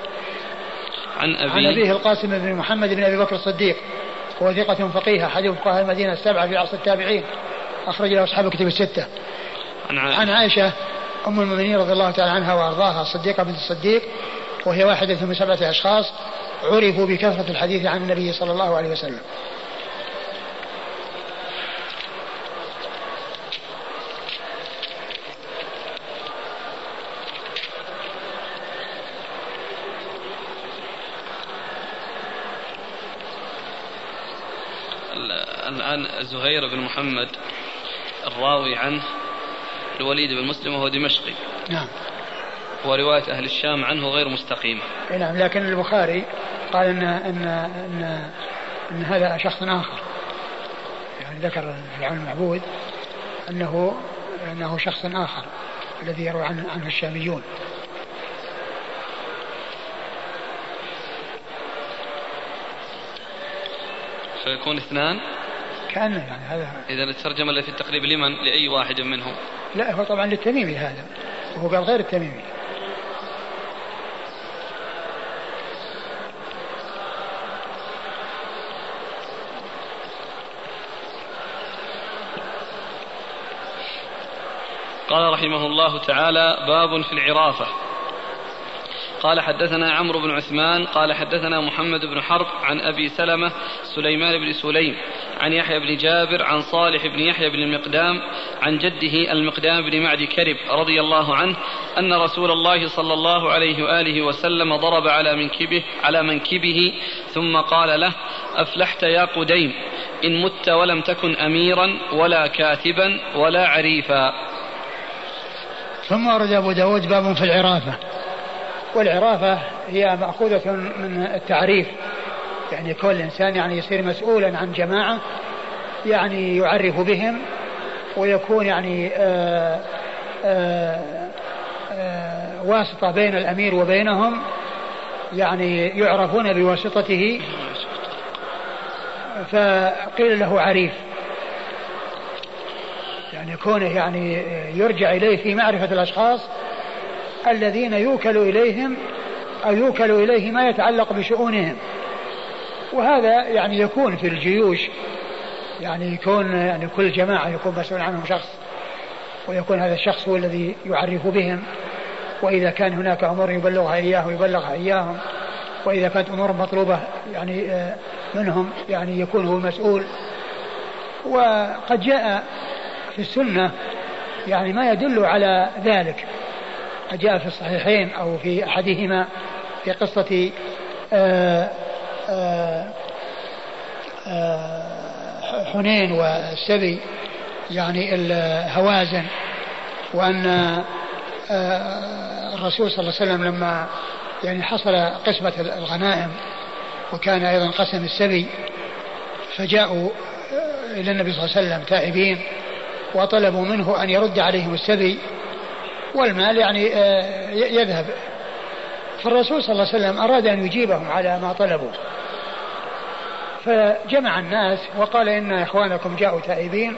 عن أبي عن أبيه القاسم بن محمد بن أبي بكر الصديق وهو ثقة فقيه أحد فقهاء المدينة السبعة في عصر التابعين أخرج له أصحاب الكتب الستة. عن عائشة, عن عائشة أم المؤمنين رضي الله تعالى عنها وأرضاها الصديقة بنت الصديق وهي واحدة من سبعة أشخاص عرفوا بكثرة الحديث عن النبي صلى الله عليه وسلم. الآن زهير بن محمد الراوي عنه الوليد بن مسلم وهو دمشقي. نعم. ورواية أهل الشام عنه غير مستقيمة. نعم لكن البخاري قال إن إن إن, إن هذا شخص آخر. يعني ذكر في العون المعبود أنه أنه شخص آخر الذي يروي عنه, عنه الشاميون. فيكون اثنان؟ كأنه يعني هذا. إذا الترجمة التي في التقريب لمن؟ لأي واحد منهم؟ لا هو طبعا للتميمي هذا. وهو قال غير التميمي. قال رحمه الله تعالى باب في العرافة. قال حدثنا عمرو بن عثمان قال حدثنا محمد بن حرب عن أبي سلمة سليمان بن سليم عن يحيى بن جابر عن صالح بن يحيى بن المقدام عن جده المقدام بن معد كرب رضي الله عنه أن رسول الله صلى الله عليه وآله وسلم ضرب على منكبه على منكبه ثم قال له أفلحت يا قديم إن مت ولم تكن أميرا ولا كاتبا ولا عريفا. ثم ورد أبو داود باب في العرافة. والعرافة هي مأخوذة من التعريف. يعني كل إنسان يعني يصير مسؤولا عن جماعة يعني يعرف بهم ويكون يعني آآ آه، آآ آه، آآ واسطة بين الأمير وبينهم يعني يعرفون بواسطته. فقيل له عريف. يعني كونه يعني يرجع إليه في معرفة الأشخاص الذين يوكل إليهم أو يوكل إليه ما يتعلق بشؤونهم. وهذا يعني يكون في الجيوش يعني يكون يعني كل جماعة يكون مسؤول عنهم شخص ويكون هذا الشخص هو الذي يعرف بهم. وإذا كان هناك أمور يبلغها إياه ويبلغها إياهم. وإذا كانت أمور مطلوبة يعني آه، منهم يعني يكون هو المسؤول وقد جاء في السنة يعني ما يدل على ذلك. جاء في الصحيحين أو في أحدهما في قصة آآ آه، آآ آه، حنين والسبي يعني الهوازن وأن الرسول صلى الله عليه وسلم لما يعني حصل قسمة الغنائم وكان أيضا قسم السبي فجاءوا إلى النبي صلى الله عليه وسلم تائبين وطلبوا منه أن يرد عليهم السبي والمال يعني آه، يذهب. فالرسول صلى الله عليه وسلم أراد أن يجيبهم على ما طلبوا. فجمع الناس وقال إن إخوانكم جاءوا تائبين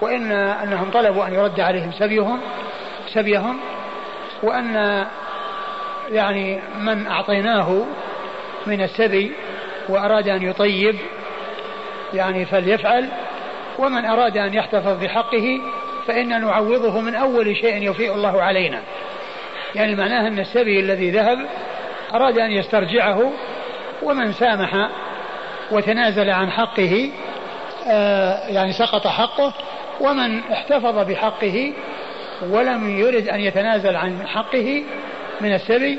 وإن أنهم طلبوا أن يرد عليهم سبيهم سبيهم وأن يعني من أعطيناه من السبي وأراد أن يطيب يعني فليفعل ومن أراد أن يحتفظ بحقه فإن نعوضه من أول شيء يفيء الله علينا. يعني معناه أن السبي الذي ذهب أراد أن يسترجعه ومن سامح وتنازل عن حقه آه يعني سقط حقه ومن احتفظ بحقه ولم يرد أن يتنازل عن حقه من السبي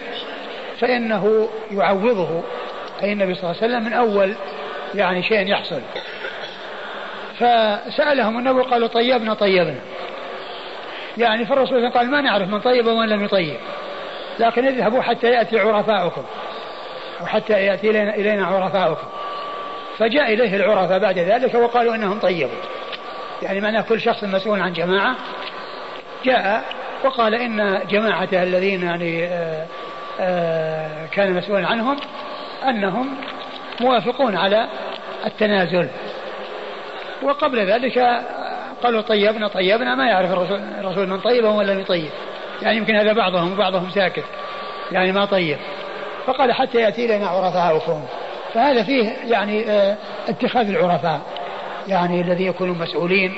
فإنه يعوضه. أي النبي صلى الله عليه وسلم من أول يعني شيء يحصل. فسألهم النبي قالوا طيبنا طيبنا. يعني فالرسول قال ما نعرف من طيب ومن لم يطيب. لكن اذهبوا حتى يأتي عرفاؤكم. أو حتى يأتي إلينا, عرفاؤكم. فجاء إليه العرفاء بعد ذلك وقالوا إنهم طيبوا يعني معناه كل شخص مسؤول عن جماعة. جاء وقال إن جماعته الذين يعني آآ آآ كان مسؤولا عنهم أنهم موافقون على التنازل. وقبل ذلك قالوا طيبنا طيبنا ما يعرف الرسول, من طيب ولا لم يطيب يعني يمكن هذا بعضهم وبعضهم ساكت. يعني ما طيب. فقال حتى يأتي لنا عرفاؤكم فهذا فيه يعني آه اتخاذ العرفاء. يعني الذي يكونوا مسؤولين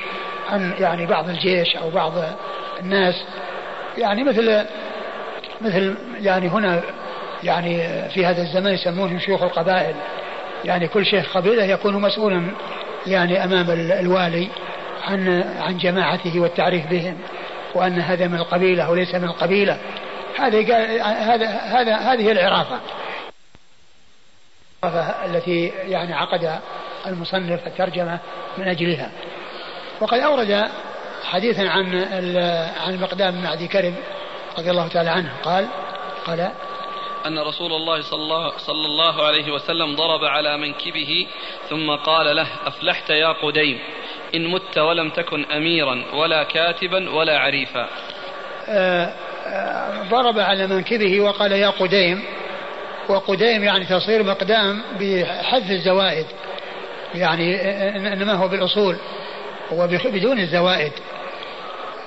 عن يعني بعض الجيش أو بعض الناس. يعني مثل مثل يعني هنا يعني في هذا الزمان يسمونهم شيوخ القبائل. يعني كل شيخ قبيلة يكون مسؤولا يعني أمام الوالي عن عن جماعته والتعريف بهم وأن هذا من القبيلة وليس من القبيلة. هذا هذا هذا هذه العرافة. التي يعني عقد المصنف الترجمة من أجلها. وقد أورد حديثا عن عن المقدام بن عدي كرب رضي الله تعالى عنه قال قال أن رسول الله صلى الله, عليه وسلم ضرب على منكبه ثم قال له أفلحت يا قديم إن مت ولم تكن أميرا ولا كاتبا ولا عريفا. آه، آه، ضرب على منكبه وقال يا قديم وقديم يعني تصير مقدام بحذف الزوائد يعني إنما هو بالأصول هو بدون الزوائد.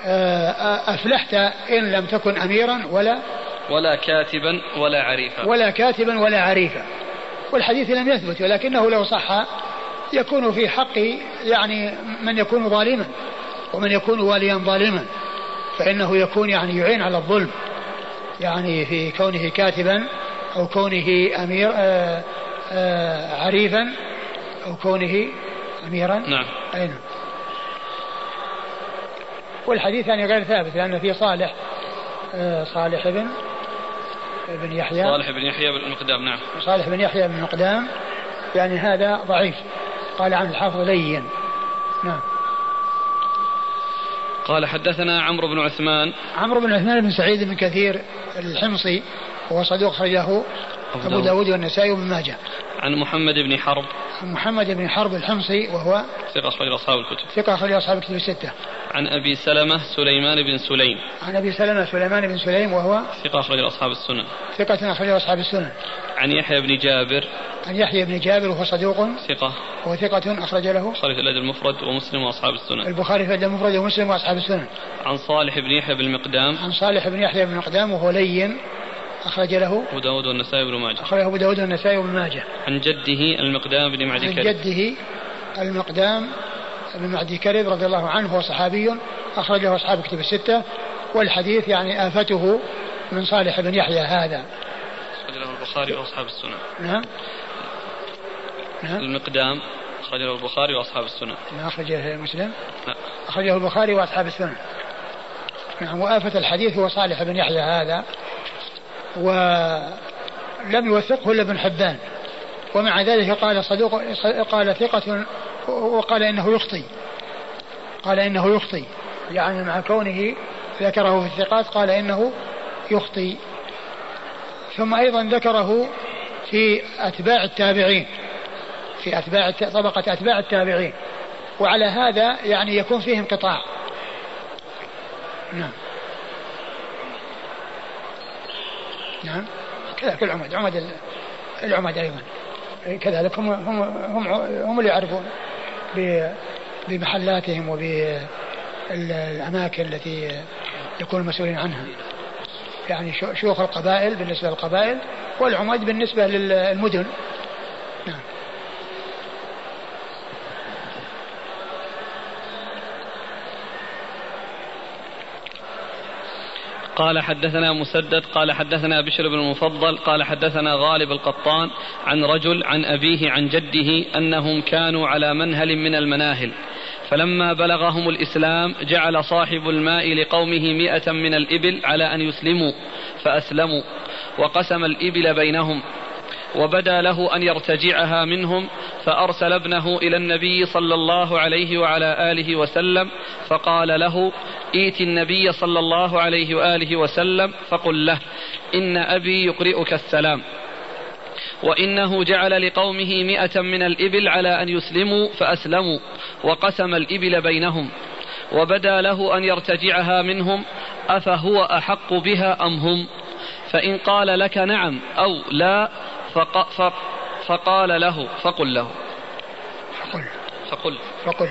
آه، أفلحت إن لم تكن أميرا ولا ولا كاتبا ولا عريفا. ولا كاتبا ولا عريفا. والحديث لم يثبت ولكنه لو صح يكون في حق يعني من يكون ظالما ومن يكون واليا ظالما. فإنه يكون يعني يعين على الظلم يعني في كونه كاتبا أو كونه أمير آآ آه، آآ آه، عريفا أو كونه أميرا. نعم. أي نعم. والحديث يعني غير ثابت لأن في صالح آه، صالح بن بن يحيى. صالح بن يحيى بن مقدام نعم. صالح بن يحيى بن مقدام يعني هذا ضعيف. قال عن الحافظ لين. نعم. قال حدثنا عمرو بن عثمان. عمرو بن عثمان بن سعيد بن كثير الحمصي وهو صدوق خرجه أبو داود. والنسائي وابن ماجه. عن محمد بن حرب. عن محمد بن حرب الحمصي وهو ثقة أخرج أصحاب الكتب. ثقة أخرج أصحاب الكتب الستة. عن أبي سلمة سليمان بن سليم. عن أبي سلمة سليمان بن سليم وهو ثقة أخرج أصحاب السنن. ثقة أخرج أصحاب السنن. عن يحيى بن جابر. عن يحيى بن جابر وهو صدوق. ثقة. وهو ثقة أخرج له. البخاري في الأدب المفرد ومسلم وأصحاب السنن. البخاري في الأدب المفرد ومسلم وأصحاب السنن. عن صالح بن يحيى بن المقدام. عن صالح بن يحيى بن المقدام وهو لين. أخرج له أبو داود والنسائي وابن ماجه. أخرجه أبو داود والنسائي وابن ماجه. عن جده المقدام بن معدي كرب. عن جده المقدام بن معدي كرب رضي الله عنه هو صحابي أخرجه أصحاب كتب الستة والحديث يعني آفته من صالح بن يحيى هذا. أخرجه البخاري وأصحاب السنن. نعم. نعم. المقدام أخرجه البخاري وأصحاب السنن. ما أخرجه مسلم؟ لا. أخرجه البخاري وأصحاب السنن. نعم وآفة الحديث هو صالح بن يحيى هذا. ولم يوثقه إلا ابن حبان. ومع ذلك قال صدوق قال ثقة وقال إنه يخطي. قال إنه يخطي. يعني مع كونه ذكره في الثقات قال إنه يخطي. ثم أيضا ذكره في أتباع التابعين. في أتباع طبقة أتباع التابعين. وعلى هذا يعني يكون فيه انقطاع. نعم. نعم. كذلك العمد. عمد العمد أيضا. كذلك هم هم هم, هم اللي يعرفون بمحلاتهم وبالأماكن التي يكون المسؤولين عنها. يعني شيوخ القبائل بالنسبة للقبائل والعمد بالنسبة للمدن. قال حدثنا مسدد قال حدثنا بشر بن المفضل قال حدثنا غالب القطان عن رجل عن أبيه عن جده أنهم كانوا على منهل من المناهل. فلما بلغهم الإسلام جعل صاحب الماء لقومه مئة من الإبل على أن يسلموا فأسلموا وقسم الإبل بينهم. وبدا له أن يرتجعها منهم فأرسل ابنه إلى النبي صلى الله عليه وعلى آله وسلم فقال له ائت النبي صلى الله عليه وآله وسلم فقل له إن أبي يقرئك السلام وإنه جعل لقومه مئة من الإبل على أن يسلموا فأسلموا وقسم الإبل بينهم وبدا له أن يرتجعها منهم أفهو أحق بها أم هم؟ فإن قال لك نعم أو لا فق فقال له فقل له. فقل. فقل. فقل.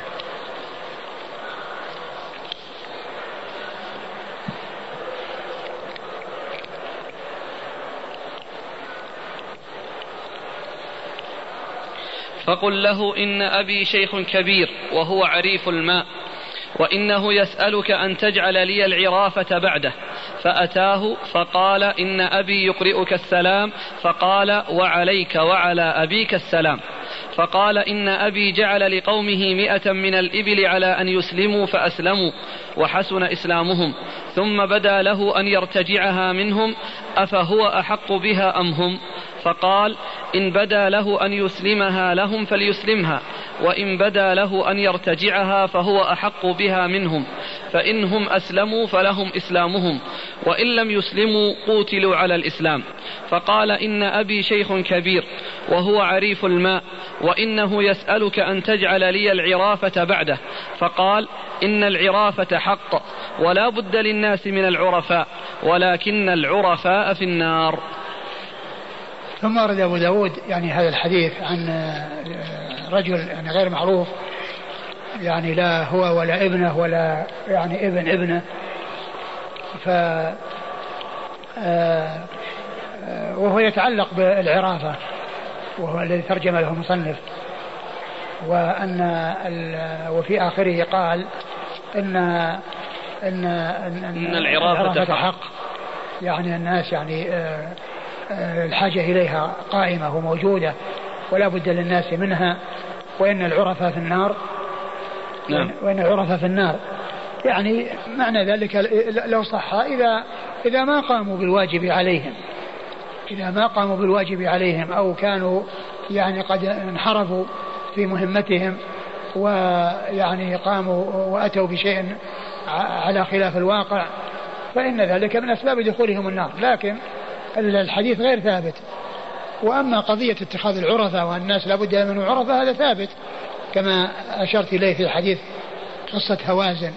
فقل له إن أبي شيخ كبير وهو عريف الماء. وإنه يسألك أن تجعل لي العرافة بعده. فأتاه فقال إن أبي يقرئك السلام. فقال وعليك وعلى أبيك السلام. فقال إن أبي جعل لقومه مئة من الإبل على أن يسلموا فأسلموا وحسن إسلامهم. ثم بدا له أن يرتجعها منهم. أفهو أحق بها أم هم؟ فقال إن بدا له أن يسلمها لهم فليسلمها وإن بدا له أن يرتجعها فهو أحق بها منهم فإنهم أسلموا فلهم إسلامهم وإن لم يسلموا قوتلوا على الإسلام. فقال إن أبي شيخ كبير وهو عريف الماء وإنه يسألك أن تجعل لي العرافة بعده. فقال إن العرافة حق ولا بد للناس من العرفاء ولكن العرفاء في النار. ثم ورد أبو داود يعني هذا الحديث عن رجل يعني غير معروف يعني لا هو ولا ابنه ولا يعني ابن ابنه ف آه، آه، وهو يتعلق بالعرافة وهو الذي ترجم له المصنف وأن وفي آخره قال إن إن إن, إن العرافة, العرافة حق. يعني الناس يعني آه، الحاجة إليها قائمة وموجودة ولا بد للناس منها وإن العرفة في النار نعم. وإن العرفة في النار يعني معنى ذلك لو صح إذا إذا ما قاموا بالواجب عليهم إذا ما قاموا بالواجب عليهم أو كانوا يعني قد انحرفوا في مهمتهم ويعني قاموا وأتوا بشيء على خلاف الواقع فإن ذلك من أسباب دخولهم النار لكن الحديث غير ثابت. وأما قضية اتخاذ العرفة والناس لابد من عرفة هذا ثابت. كما أشرت إليه في الحديث قصة هوازن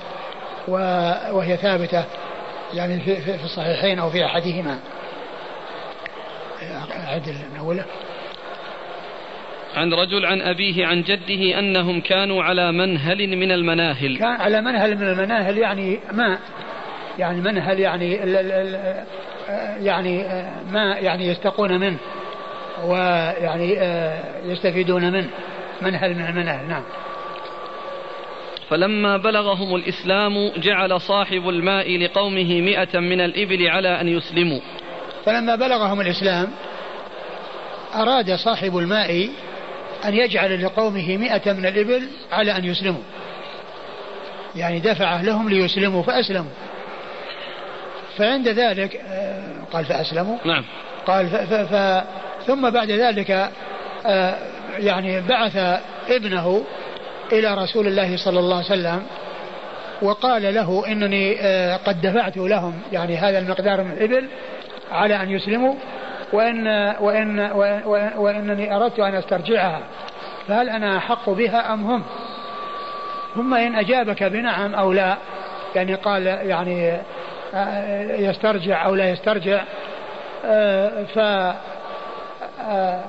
وهي ثابتة يعني في, في الصحيحين أو في أحدهما. أعد من أوله عن رجل عن أبيه عن جده أنهم كانوا على منهل من المناهل. كان على منهل من المناهل يعني ماء يعني منهل يعني ال ال ال يعني ماء يعني يستقون منه ويعني يستفيدون منه. منهل من المناهل نعم. فلما بلغهم الإسلام جعل صاحب الماء لقومه مئة من الإبل على أن يسلموا. فلما بلغهم الإسلام أراد صاحب الماء أن يجعل لقومه مئة من الإبل على أن يسلموا. يعني دفعه لهم ليسلموا فأسلموا. فعند ذلك آه، قال فأسلموا. نعم. قال ف ف ف ثم بعد ذلك آه، يعني بعث ابنه إلى رسول الله صلى الله عليه وسلم وقال له إنني آه، قد دفعت لهم يعني هذا المقدار من الإبل على أن يسلموا وإن وإن وإن وإنني أردت أن أسترجعها. فهل أنا أحق بها أم هم؟ ثم إن أجابك بنعم أو لا يعني قال يعني يسترجع أو لا يسترجع آه، ف آه،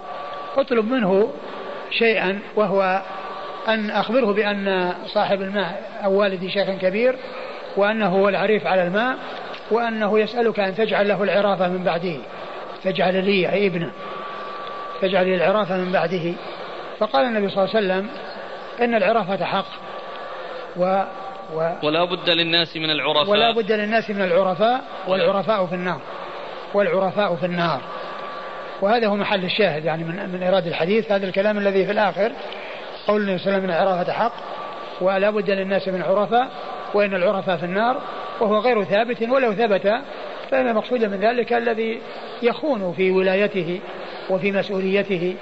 اطلب منه شيئا وهو أن أخبره بأن صاحب الماء أو والدي شيخ كبير وأنه هو العريف على الماء وأنه يسألك أن تجعل له العرافة من بعده. تجعل لي أي ابنه تجعل لي العرافة من بعده. فقال النبي صلى الله عليه وسلم إن العرافة حق و و ولا بد للناس من العرفاء. ولا بد للناس من العرفاء والعرفاء في النار. والعرفاء في النار. وهذا هو محل الشاهد يعني من من إيراد الحديث هذا الكلام الذي في الآخر قول النبي صلى الله عليه وسلم العرافة حق ولا بد للناس من عرفاء وإن العرفاء في النار وهو غير ثابت ولو ثبت فإن المقصود من ذلك الذي يخون في ولايته وفي مسؤوليته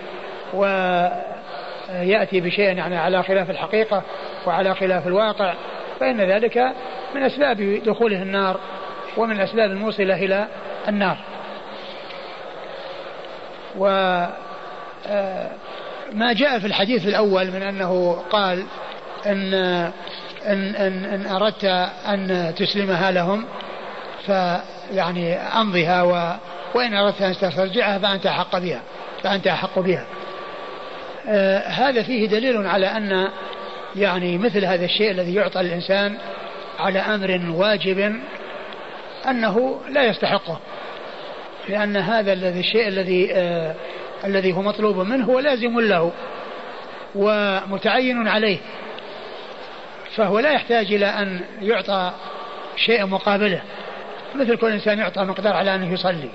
ويأتي بشيء يعني على خلاف الحقيقة وعلى خلاف الواقع. فإن ذلك من أسباب دخوله النار ومن الأسباب الموصلة إلى النار. و آه، ما جاء في الحديث الأول من أنه قال إن إن, إن, إن أردت أن تسلمها لهم فيعني أمضها و وإن أردت أن تسترجعها فأنت أحق بها فأنت أحق بها. آه هذا فيه دليل على أن يعني مثل هذا الشيء الذي يعطى الإنسان على أمر واجب أنه لا يستحقه. لأن هذا الذي الشيء الذي آه الذي هو مطلوب منه هو لازم له ومتعين عليه. فهو لا يحتاج إلى أن يعطى شيء مقابله. مثل كل إنسان يعطى مقدار على أنه يصلي.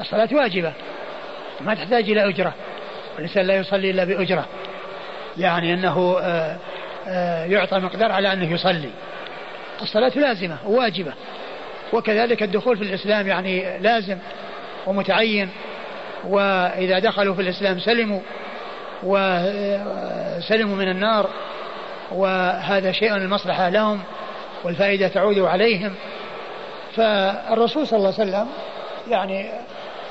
الصلاة واجبة. ما تحتاج إلى أجرة. الإنسان لا يصلي إلا بأجرة. يعني أنه آه، آه، يعطى مقدار على أنه يصلي. الصلاة لازمة وواجبة. وكذلك الدخول في الإسلام يعني لازم ومتعين. وإذا دخلوا في الإسلام سلموا. وسلموا من النار. وهذا شيء المصلحة لهم والفائدة تعود عليهم. فالرسول صلى الله عليه وسلم يعني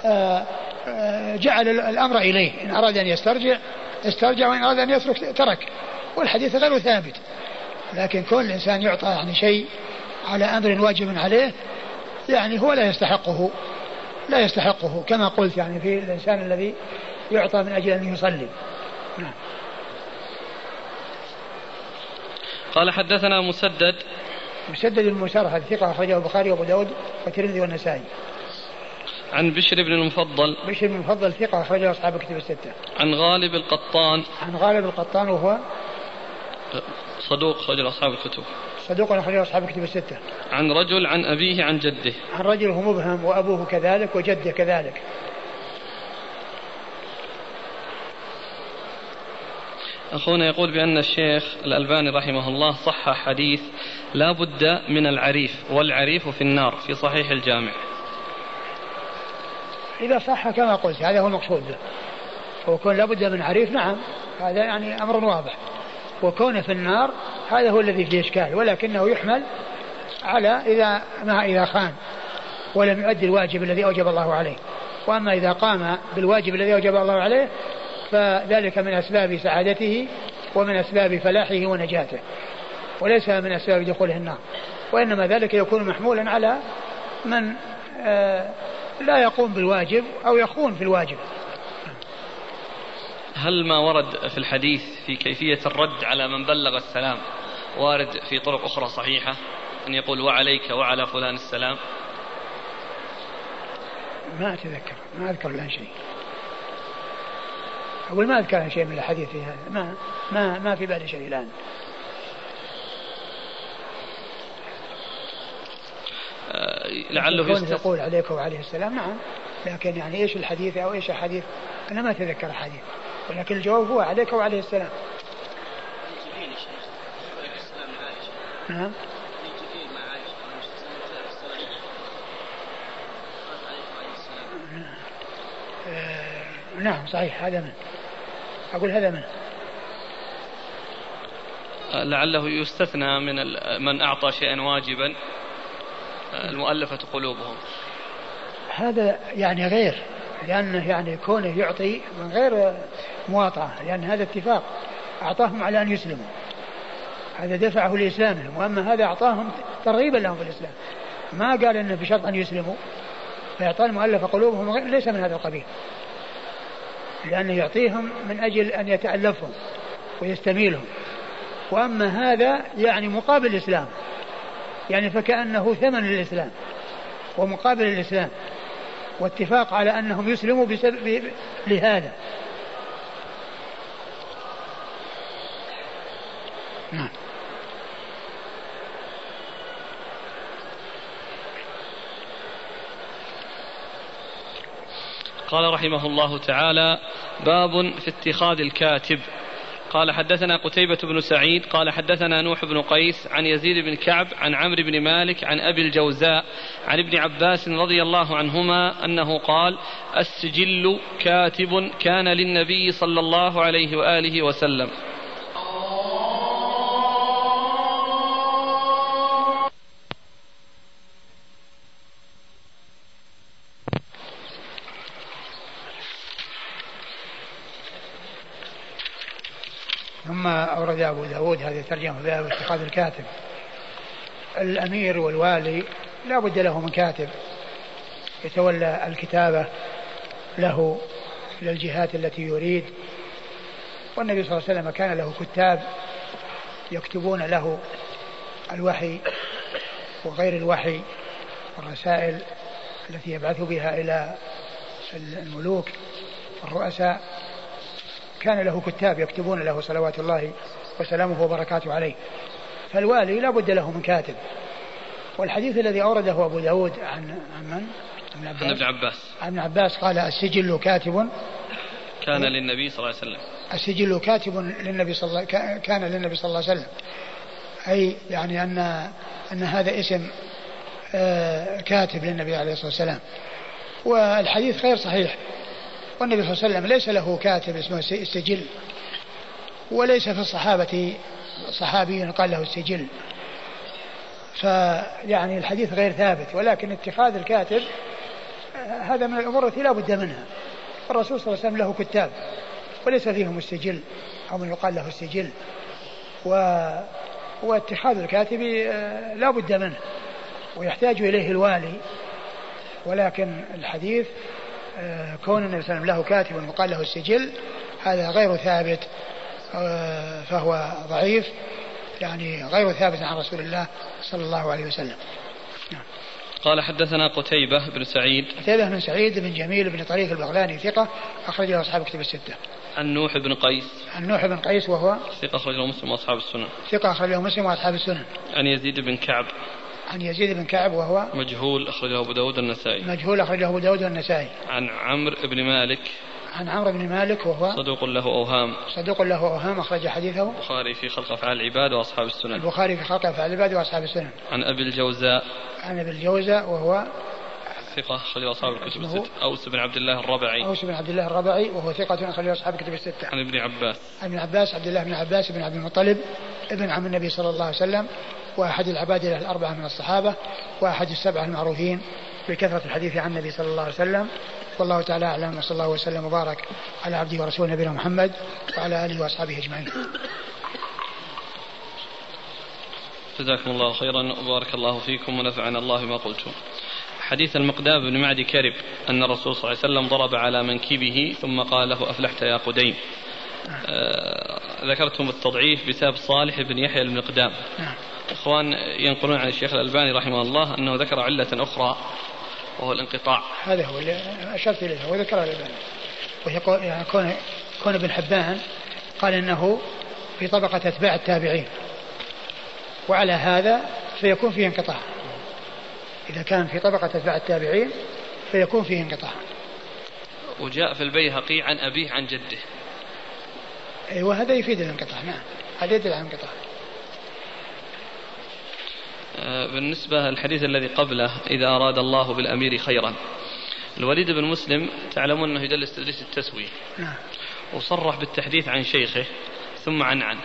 آه، آه، جعل الأمر إليه. إن أراد أن يسترجع استرجع وإن أراد أن يترك ترك والحديث غير ثابت. لكن كون الإنسان يعطى يعني شيء على أمر واجب عليه يعني هو لا يستحقه لا يستحقه كما قلت يعني في الإنسان الذي يعطى من أجل أن يصلي. نعم. قال حدثنا مسدد. مسدد المسرهد ثقة أخرجه البخاري وأبو داود والترمذي والنسائي. عن بشر بن المفضل. بشر بن المفضل ثقة أخرجه أصحاب الكتب الستة. عن غالب القطان. عن غالب القطان وهو صدوق أخرج أصحاب الكتب. صدوق أخرج أصحاب الكتب الستة. عن رجل عن أبيه عن جده. عن رجل هو مبهم وأبوه كذلك وجده كذلك. أخونا يقول بأن الشيخ الألباني رحمه الله صح حديث لا بد من العريف والعريف في النار في صحيح الجامع. إذا صح كما قلت هذا هو المقصود. به وكون لابد من عريف نعم هذا يعني أمر واضح. وكونه في النار هذا هو الذي فيه إشكال ولكنه يحمل على إذا ما إذا خان ولم يؤدي الواجب الذي أوجب الله عليه. وأما إذا قام بالواجب الذي أوجب الله عليه فذلك من أسباب سعادته ومن أسباب فلاحه ونجاته وليس من أسباب دخوله النار. وإنما ذلك يكون محمولا على من آه، لا يقوم بالواجب أو يخون في الواجب. هل ما ورد في الحديث في كيفية الرد على من بلغ السلام وارد في طرق أخرى صحيحة؟ أن يقول وعليك وعلى فلان السلام. ما أتذكر ما أذكر الآن شيء. أقول ما أذكر شيء من الحديث في هذا. ما ما ما في بالي شيء الآن. لعله يستثنى. يقول عليك وعليه السلام نعم. لكن يعني إيش الحديث أو إيش الحديث أنا ما أتذكر الحديث ولكن الجواب هو عليك وعليه السلام. نعم. آه، نعم صحيح هذا من. أقول هذا من. لعله يستثنى من من أعطى شيئا واجبا. المؤلفة قلوبهم. هذا يعني غير لأنه يعني كونه يعطي من غير مواطعة لأن هذا اتفاق. أعطاهم على أن يسلموا. هذا دفعه لإسلامهم وأما هذا أعطاهم ترغيبا لهم في الإسلام. ما قال إنه بشرط أن يسلموا. فإعطاء المؤلفة قلوبهم ليس من هذا القبيل. لأنه يعطيهم من أجل أن يتألفهم ويستميلهم. وأما هذا يعني مقابل الإسلام. يعني فكأنه ثمن للإسلام ومقابل الإسلام واتفاق على أنهم يسلموا بسبب لهذا. نعم. قال رحمه الله تعالى باب في اتخاذ الكاتب. قال حدثنا قتيبة بن سعيد قال حدثنا نوح بن قيس عن يزيد بن كعب عن عمرو بن مالك عن أبي الجوزاء عن ابن عباس رضي الله عنهما أنه قال السجل كاتب كان للنبي صلى الله عليه وآله وسلم. أورد أبو داود هذه الترجمة باب اتخاذ الكاتب. الأمير والوالي لا بد له من كاتب. يتولى الكتابة له إلى الجهات التي يريد. والنبي صلى الله عليه وسلم كان له كتاب يكتبون له الوحي وغير الوحي والرسائل التي يبعث بها إلى الملوك والرؤساء كان له كتاب يكتبون له صلوات الله وسلامه وبركاته عليه. فالوالي لا بد له من كاتب. والحديث الذي أورده أبو داود عن عن من؟ عن ابن عباس. عن ابن عباس قال السجل كاتب. كان للنبي صلى الله عليه وسلم. السجل كاتب للنبي صلى الله كان للنبي صلى الله عليه وسلم. أي يعني أن أن هذا اسم آه، كاتب للنبي عليه الصلاة والسلام. والحديث غير صحيح. والنبي صلى الله عليه وسلم ليس له كاتب اسمه السجل. وليس في الصحابة صحابي قال له السجل. فيعني الحديث غير ثابت ولكن اتخاذ الكاتب هذا من الأمور التي لا بد منها. الرسول صلى الله عليه وسلم له كتاب وليس فيهم السجل أو من يقال له السجل. و واتخاذ الكاتب لا بد منه ويحتاج إليه الوالي. ولكن الحديث كون النبي صلى الله عليه وسلم له كاتب وقال له السجل هذا غير ثابت. فهو ضعيف يعني غير ثابت عن رسول الله صلى الله عليه وسلم. نعم. قال حدثنا قتيبة بن سعيد. قتيبة بن سعيد بن جميل بن طريق البغلاني ثقة أخرج له أصحاب كتب الستة. عن نوح بن قيس. عن نوح بن قيس وهو ثقة أخرجه مسلم وأصحاب السنن. ثقة أخرجه مسلم وأصحاب السنن. عن يزيد بن كعب. عن يزيد بن كعب وهو مجهول أخرجه أبو داود النسائي. مجهول أخرجه أبو داود النسائي. عن عمرو بن مالك. عن عمرو بن مالك وهو صدوق له أوهام. صدوق له أوهام أخرج حديثه. البخاري في خلق أفعال العباد وأصحاب السنن. البخاري في خلق أفعال العباد وأصحاب السنن. عن أبي الجوزاء. عن أبي الجوزاء وهو ثقة أخرج أصحاب الكتب الستة. أوس بن عبد الله الربعي. أوس بن عبد الله الربعي وهو ثقة أخرج أصحاب الكتب الستة. عن ابن عباس. عن ابن عباس عبد الله بن عباس بن عبد المطلب ابن عم النبي صلى الله عليه وسلم وأحد العبادلة الأربعة من الصحابة وأحد السبعة المعروفين بكثرة الحديث عن النبي صلى الله عليه وسلم. والله تعالى أعلم وصلى الله وسلم وبارك على عبده ورسوله نبينا محمد وعلى آله وأصحابه أجمعين. جزاكم الله خيرا وبارك الله فيكم ونفعنا الله ما قلتم. حديث المقدام بن معدي كرب أن الرسول صلى الله عليه وسلم ضرب على منكبه ثم قال له أفلحت يا قديم. آه ذكرتم التضعيف بسبب صالح بن يحيى المقدام. نعم. إخوان ينقلون عن الشيخ الألباني رحمه الله أنه ذكر علة أخرى وهو الانقطاع. هذا هو اللي أشرت إليه وذكر الألباني وهي يعني كون كون ابن حبان قال إنه في طبقة أتباع التابعين. وعلى هذا فيكون فيه انقطاع. إذا كان في طبقة أتباع التابعين فيكون فيه انقطاع. وجاء في البيهقي عن أبيه عن جده. أيوة هذا يفيد الانقطاع. نعم هذا يدل على الانقطاع. بالنسبة للحديث الذي قبله إذا أراد الله بالأمير خيرا. الوليد بن مسلم تعلمون أنه يدلس تدليس التسوية. نعم. وصرح بالتحديث عن شيخه ثم عن عن.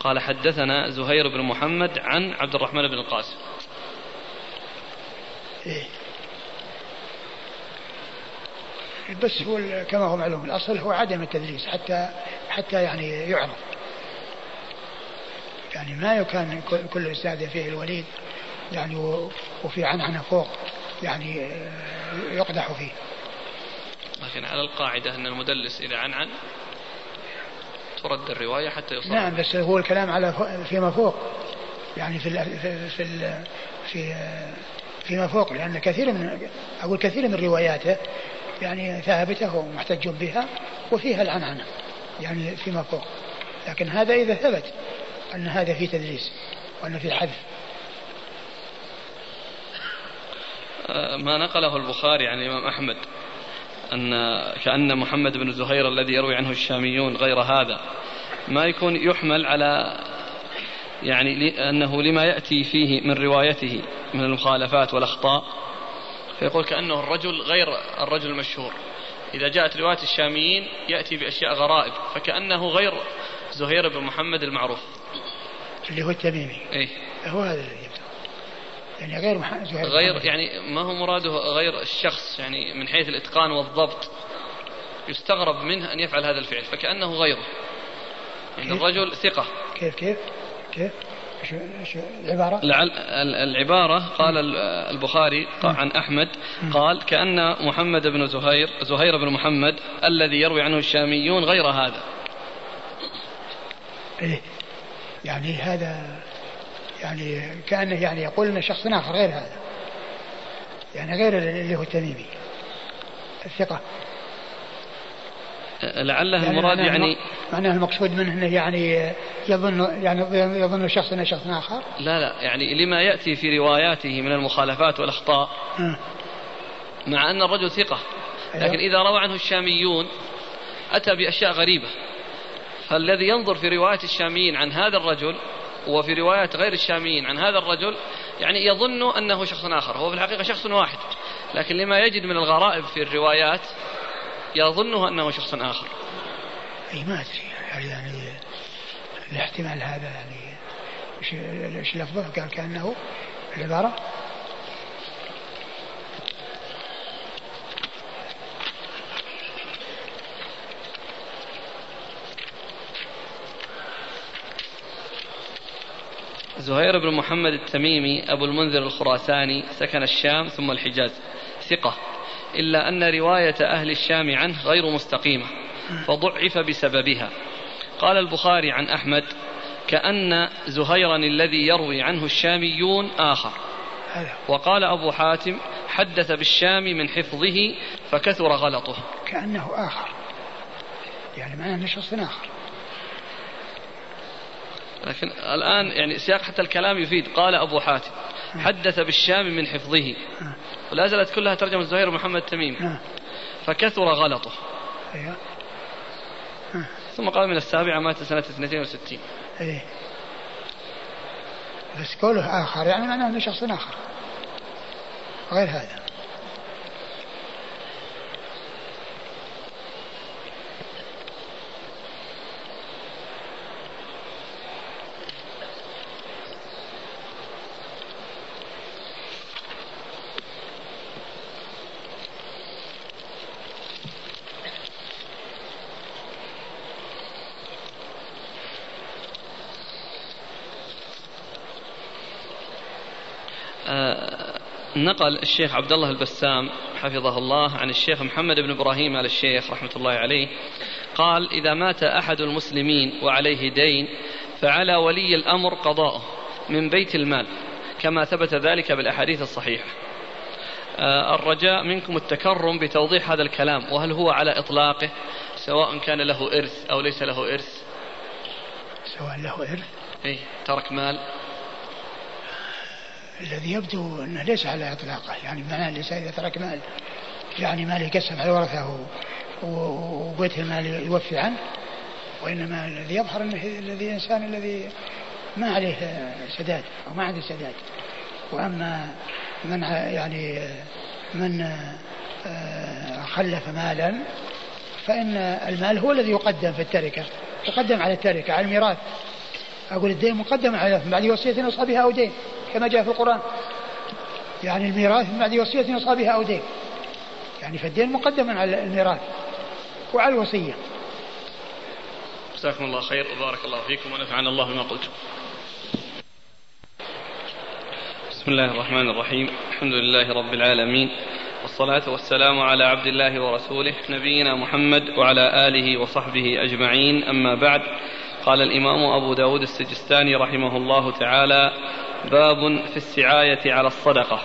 قال حدثنا زهير بن محمد عن عبد الرحمن بن القاسم. إيه. بس هو كما هو معلوم الأصل هو عدم التدليس حتى حتى يعني يعرف. يعني ما يكون كل أستاذ فيه الوليد يعني وفي عنعنة فوق يعني آه، يقدح فيه. لكن على القاعدة أن المدلس إذا عنعن ترد الرواية حتى يصل نعم بس هو الكلام على فيما فوق. يعني في ال في في ال في فيما فوق لأن كثير من أقول كثير من رواياته يعني ثابتة ومحتج بها وفيها العنعنة يعني فيما فوق. لكن هذا إذا ثبت أن هذا فيه تدليس وأن فيه حذف. آه، ما نقله البخاري عن الإمام أحمد أن كأن محمد بن زهير الذي يروي عنه الشاميون غير هذا ما يكون يحمل على يعني أنه لما يأتي فيه من روايته من المخالفات والأخطاء فيقول كأنه الرجل غير الرجل المشهور. إذا جاءت رواية الشاميين يأتي بأشياء غرائب فكأنه غير زهير بن محمد المعروف. اللي هو التميمي. إيه. هو هذا الذي يعني غير زهير غير يعني ما هو مراده غير الشخص يعني من حيث الإتقان والضبط يستغرب منه أن يفعل هذا الفعل فكأنه غيره. يعني الرجل ثقة. كيف كيف؟ كيف؟ العبارة؟ لعل العبارة قال البخاري عن أحمد قال كأن محمد بن زهير زهير بن محمد الذي يروي عنه الشاميون غير هذا. إيه. يعني هذا يعني كأنه يعني يقول أن شخص آخر غير هذا. يعني غير اللي هو التميمي. الثقة. لعله يعني المراد يعني معناه المقصود منه إنه يعني يظن يعني يظن الشخص إنه شخص آخر. لا لا يعني لما يأتي في رواياته من المخالفات والأخطاء مع أن الرجل ثقة أيوه. لكن إذا روى عنه الشاميون أتى بأشياء غريبة. فالذي ينظر في رواية الشاميين عن هذا الرجل وفي روايات غير الشاميين عن هذا الرجل يعني يظن أنه شخص آخر هو في الحقيقة شخص واحد. لكن لما يجد من الغرائب في الروايات يظنه أنه شخص آخر. أي ما أدري. يعني, يعني الاحتمال هذا يعني إيش لفظه قال كأنه العبارة زهير بن محمد التميمي أبو المنذر الخراساني سكن الشام ثم الحجاز. ثقة. إلا أن رواية أهل الشام عنه غير مستقيمة فضعف بسببها. قال البخاري عن أحمد كأن زهيرا الذي يروي عنه الشاميون آخر. وقال أبو حاتم حدث بالشام من حفظه فكثر غلطه. كأنه آخر. يعني معناه أنه شخص آخر. لكن الآن يعني سياق حتى الكلام يفيد. قال أبو حاتم حدث بالشام من حفظه. ولا زالت كلها ترجمة زهير محمد تميم. فكثر غلطه. أيوه. ثم قال من السابعة مات سنة 62 إيه بس قوله آخر يعني معناه أنه شخص آخر. غير هذا. نقل الشيخ عبد الله البسام حفظه الله عن الشيخ محمد بن إبراهيم على الشيخ رحمة الله عليه قال إذا مات أحد المسلمين وعليه دين فعلى ولي الأمر قضاؤه من بيت المال كما ثبت ذلك بالأحاديث الصحيحة. آه، الرجاء منكم التكرم بتوضيح هذا الكلام وهل هو على إطلاقه سواء كان له إرث أو ليس له إرث. سواء له إرث؟ اي ترك مال الذي يبدو أنه ليس على إطلاقه يعني معناه ليس إذا ترك مال يعني مال يقسم على ورثه وبيت المال يوفي عنه وإنما الذي يظهر أنه الذي الإنسان الذي ما عليه سداد أو ما عنده سداد. وأما من يعني من آه، خلف مالا فإن المال هو الذي يقدم في التركة يقدم على التركة على الميراث. أقول الدين مقدم على بعد وصية يوصى بها أو دين. كما جاء في القرآن. يعني الميراث من بعد وصية يوصى بها أو دين. يعني فالدين مقدم على الميراث وعلى الوصية. جزاكم الله خير وبارك الله فيكم ونفعنا الله بما قلتم. بسم الله الرحمن الرحيم. الحمد لله رب العالمين. والصلاة والسلام على عبد الله ورسوله نبينا محمد وعلى آله وصحبه أجمعين. أما بعد قال الإمام أبو داود السجستاني رحمه الله تعالى باب في السعاية على الصدقة.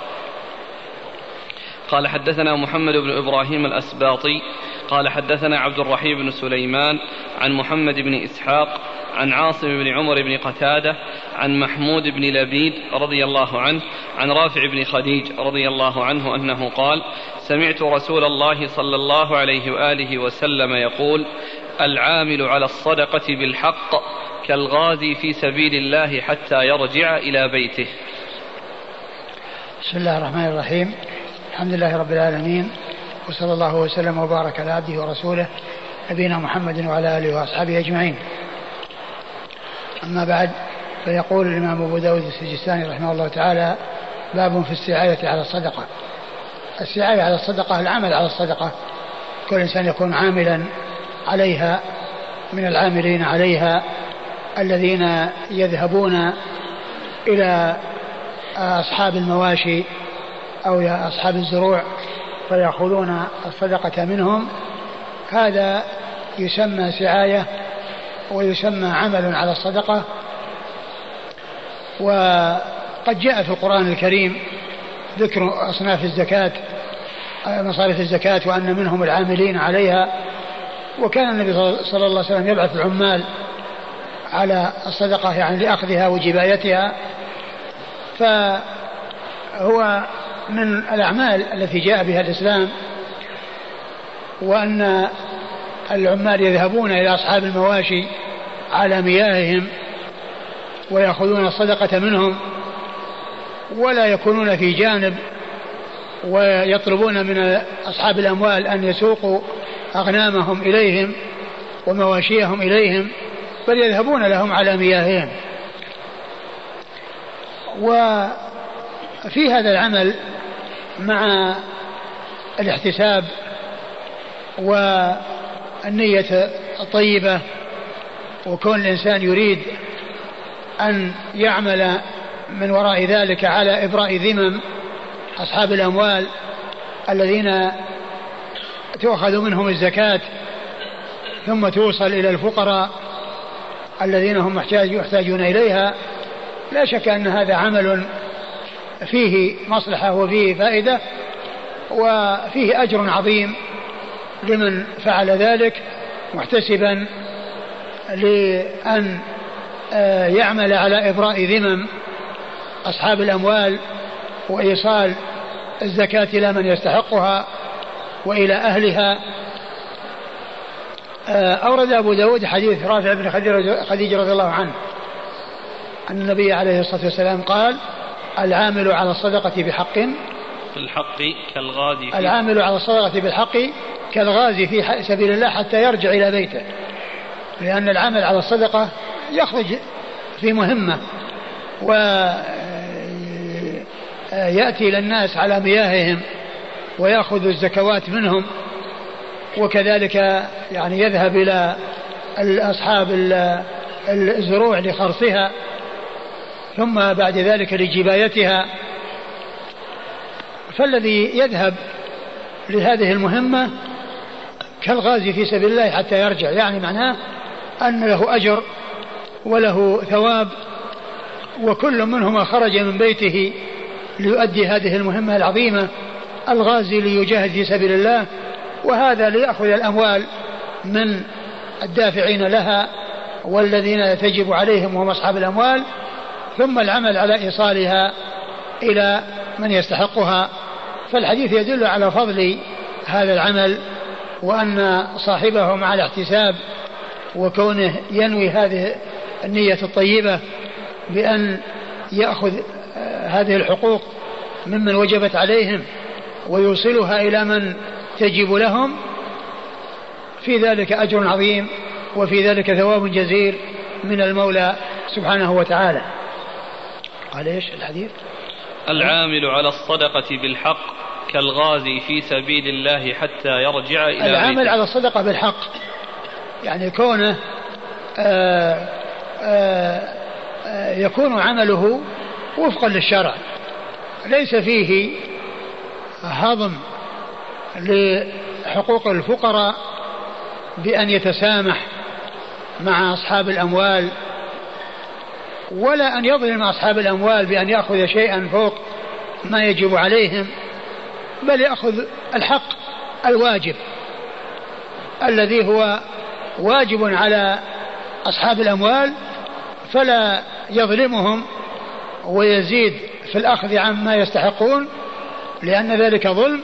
قال حدثنا محمد بن إبراهيم الأسباطي قال حدثنا عبد الرحيم بن سليمان عن محمد بن إسحاق عن عاصم بن عمر بن قتادة عن محمود بن لبيد رضي الله عنه عن رافع بن خديج رضي الله عنه أنه قال سمعت رسول الله صلى الله عليه وآله وسلم يقول العامل على الصدقة بالحق كالغازي في سبيل الله حتى يرجع إلى بيته بسم الله الرحمن الرحيم الحمد لله رب العالمين وصلى الله وسلم وبارك على عبده ورسوله نبينا محمد وعلى آله وأصحابه أجمعين. أما بعد فيقول الإمام أبو داود السجستاني رحمه الله تعالى باب في السعاية على الصدقة. السعاية على الصدقة العمل على الصدقة كل إنسان يكون عاملا عليها من العاملين عليها الذين يذهبون إلى أصحاب المواشي أو أصحاب الزروع فيأخذون الصدقة منهم. هذا يسمى سعاية ويسمى عمل على الصدقة. وقد جاء في القرآن الكريم ذكر أصناف الزكاة مصارف الزكاة وأن منهم العاملين عليها. وكان النبي صلى الله عليه وسلم يبعث العمال على الصدقة يعني لأخذها وجبايتها. فهو من الأعمال التي جاء بها الإسلام وأن العمال يذهبون إلى أصحاب المواشي على مياههم ويأخذون الصدقة منهم ولا يكونون في جانب ويطلبون من أصحاب الأموال أن يسوقوا أغنامهم إليهم ومواشيهم إليهم بل يذهبون لهم على مياههم. وفي هذا العمل مع الاحتساب والنية الطيبة وكون الإنسان يريد أن يعمل من وراء ذلك على إبراء ذمم أصحاب الأموال الذين تؤخذ منهم الزكاة ثم توصل إلى الفقراء الذين هم يحتاجون إليها. لا شك أن هذا عمل فيه مصلحة وفيه فائدة وفيه أجر عظيم لمن فعل ذلك محتسبا لأن آه، يعمل على إبراء ذمم أصحاب الأموال وإيصال الزكاة إلى من يستحقها. وإلى أهلها. آه، أورد أبو داود حديث رافع بن خديجة رضي الله عنه. أن النبي عليه الصلاة والسلام قال العامل على الصدقة بحق في الحق كالغازي في العامل على الصدقة بالحق كالغازي في سبيل الله حتى يرجع إلى بيته. لأن العمل على الصدقة يخرج في مهمة ويأتي إلى الناس على مياههم. ويأخذ الزكوات منهم وكذلك يعني يذهب إلى أصحاب الزروع لخرصها ثم بعد ذلك لجبايتها. فالذي يذهب لهذه المهمة كالغازي في سبيل الله حتى يرجع يعني معناه أن له أجر وله ثواب وكل منهما خرج من بيته ليؤدي هذه المهمة العظيمة. الغازي ليجاهد في سبيل الله وهذا ليأخذ الأموال من الدافعين لها والذين تجب عليهم وهم أصحاب الأموال ثم العمل على إيصالها إلى من يستحقها. فالحديث يدل على فضل هذا العمل وأن صاحبه مع الاحتساب وكونه ينوي هذه النية الطيبة بأن يأخذ آه، هذه الحقوق ممن وجبت عليهم. ويوصلها إلى من تجب لهم في ذلك أجر عظيم وفي ذلك ثواب جزيل من المولى سبحانه وتعالى قال إيش الحديث العامل على الصدقة بالحق كالغازي في سبيل الله حتى يرجع إلى العامل بيته. على الصدقة بالحق يعني كونه آآ آه، آآ آه، يكون عمله وفقا للشرع ليس فيه هضم لحقوق الفقراء بأن يتسامح مع أصحاب الأموال ولا أن يظلم أصحاب الأموال بأن يأخذ شيئا فوق ما يجب عليهم بل يأخذ الحق الواجب الذي هو واجب على أصحاب الأموال فلا يظلمهم ويزيد في الأخذ عما يستحقون. لأن ذلك ظلم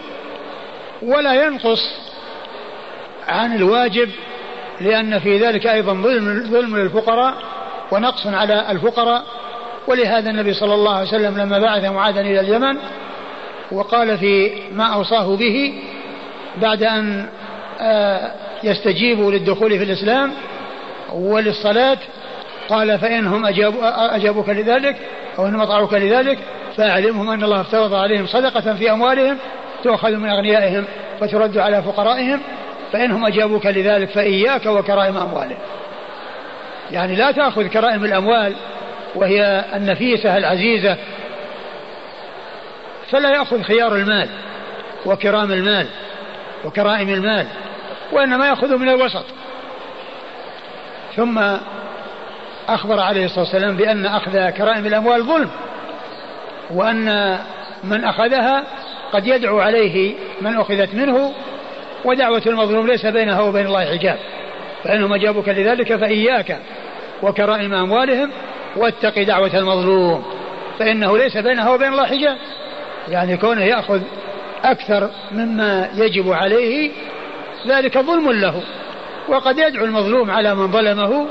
ولا ينقص عن الواجب لأن في ذلك أيضا ظلم, ظلم للفقراء ونقص على الفقراء. ولهذا النبي صلى الله عليه وسلم لما بعث معاذا إلى اليمن وقال في ما أوصاه به بعد أن آه، يستجيبوا للدخول في الإسلام وللصلاة قال فإنهم أجابوك لذلك أو إنهم أطاعوك لذلك. فأعلمهم أن الله افترض عليهم صدقة في أموالهم تؤخذ من أغنيائهم فترد على فقرائهم فإنهم أجابوك لذلك فإياك وكرائم أموالهم. يعني لا تأخذ كرائم الأموال وهي النفيسة العزيزة فلا يأخذ خيار المال وكرام المال وكرائم المال وإنما يأخذ من الوسط. ثم أخبر عليه الصلاة والسلام بأن أخذ كرائم الأموال ظلم. وأن من أخذها قد يدعو عليه من أخذت منه ودعوة المظلوم ليس بينها وبين الله حجاب. فإنهم أجابوك لذلك فإياك وكرائم أموالهم واتق دعوة المظلوم فإنه ليس بينها وبين الله حجاب. يعني كونه يأخذ أكثر مما يجب عليه ذلك ظلم له. وقد يدعو المظلوم على من ظلمه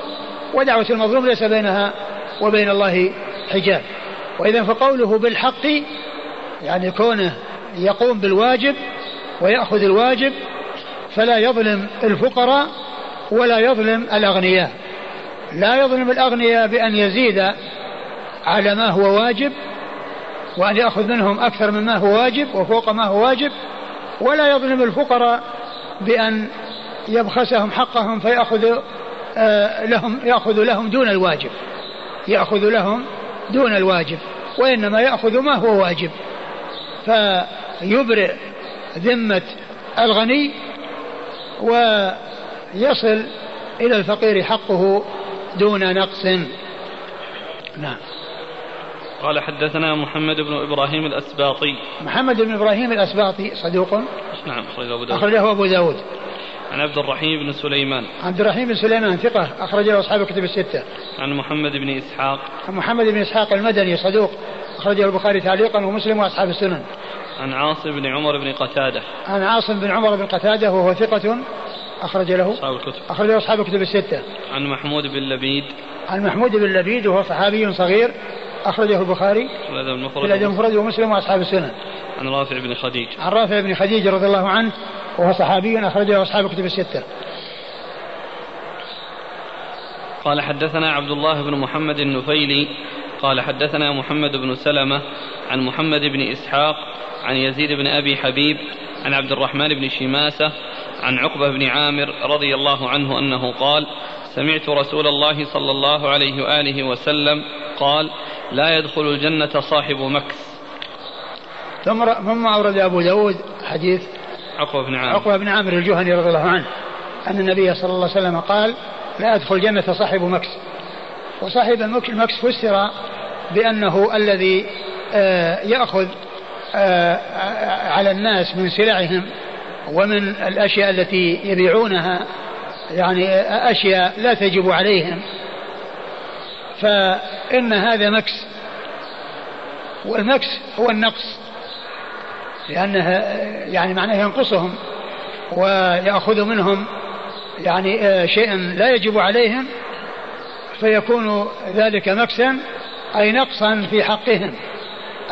ودعوة المظلوم ليس بينها وبين الله حجاب. وإذا فقوله بالحق يعني كونه يقوم بالواجب ويأخذ الواجب فلا يظلم الفقراء ولا يظلم الأغنياء. لا يظلم الأغنياء بأن يزيد على ما هو واجب وأن يأخذ منهم أكثر مما هو واجب وفوق ما هو واجب ولا يظلم الفقراء بأن يبخسهم حقهم فيأخذ آه، لهم يأخذ لهم دون الواجب يأخذ لهم دون الواجب وإنما يأخذ ما هو واجب. فيبرئ ذمة الغني ويصل إلى الفقير حقه دون نقص. نعم. قال حدثنا محمد بن إبراهيم الأسباطي. محمد بن إبراهيم الأسباطي صدوق؟ نعم أخرجه أبو داود. أخرجه أبو داود. عن عبد الرحيم بن سليمان. عبد الرحيم بن سليمان ثقة أخرجه أصحاب الكتب الستة. عن محمد بن إسحاق. عن محمد بن إسحاق المدني صدوق أخرجه البخاري تعليقا ومسلم وأصحاب السنن. عن عاصم بن عمر بن قتادة. عن عاصم بن عمر بن قتادة وهو ثقة أخرج له. أصحاب الكتب. أخرج له أصحاب الكتب الستة. عن محمود بن لبيد. عن محمود بن لبيد وهو صحابي صغير. أخرجه البخاري في الأدب المفرد ومسلم وأصحاب السنن عن رافع بن خديج. عن رافع بن خديج رضي الله عنه وهو صحابي أخرجه أصحاب الكتب الستة. قال حدثنا عبد الله بن محمد النفيلي قال حدثنا محمد بن سلمة عن محمد بن إسحاق عن يزيد بن أبي حبيب عن عبد الرحمن بن شماسة عن عقبة بن عامر رضي الله عنه أنه قال سمعت رسول الله صلى الله عليه وآله وسلم قال لا يدخل الجنة صاحب مكس ثم ثم أورد أبو داود حديث عقبة بن عامر. عقبة بن عامر الجهني رضي الله عنه أن النبي صلى الله عليه وسلم قال لا يدخل الجنة صاحب مكس وصاحب المكس فسر بأنه الذي آه، يأخذ آه، على الناس من سلعهم ومن الأشياء التي يبيعونها يعني أشياء لا تجب عليهم. فإن هذا مكس والمكس هو النقص لأنه يعني معناه ينقصهم ويأخذ منهم يعني شيئا لا يجب عليهم فيكون ذلك مكسا أي نقصا في حقهم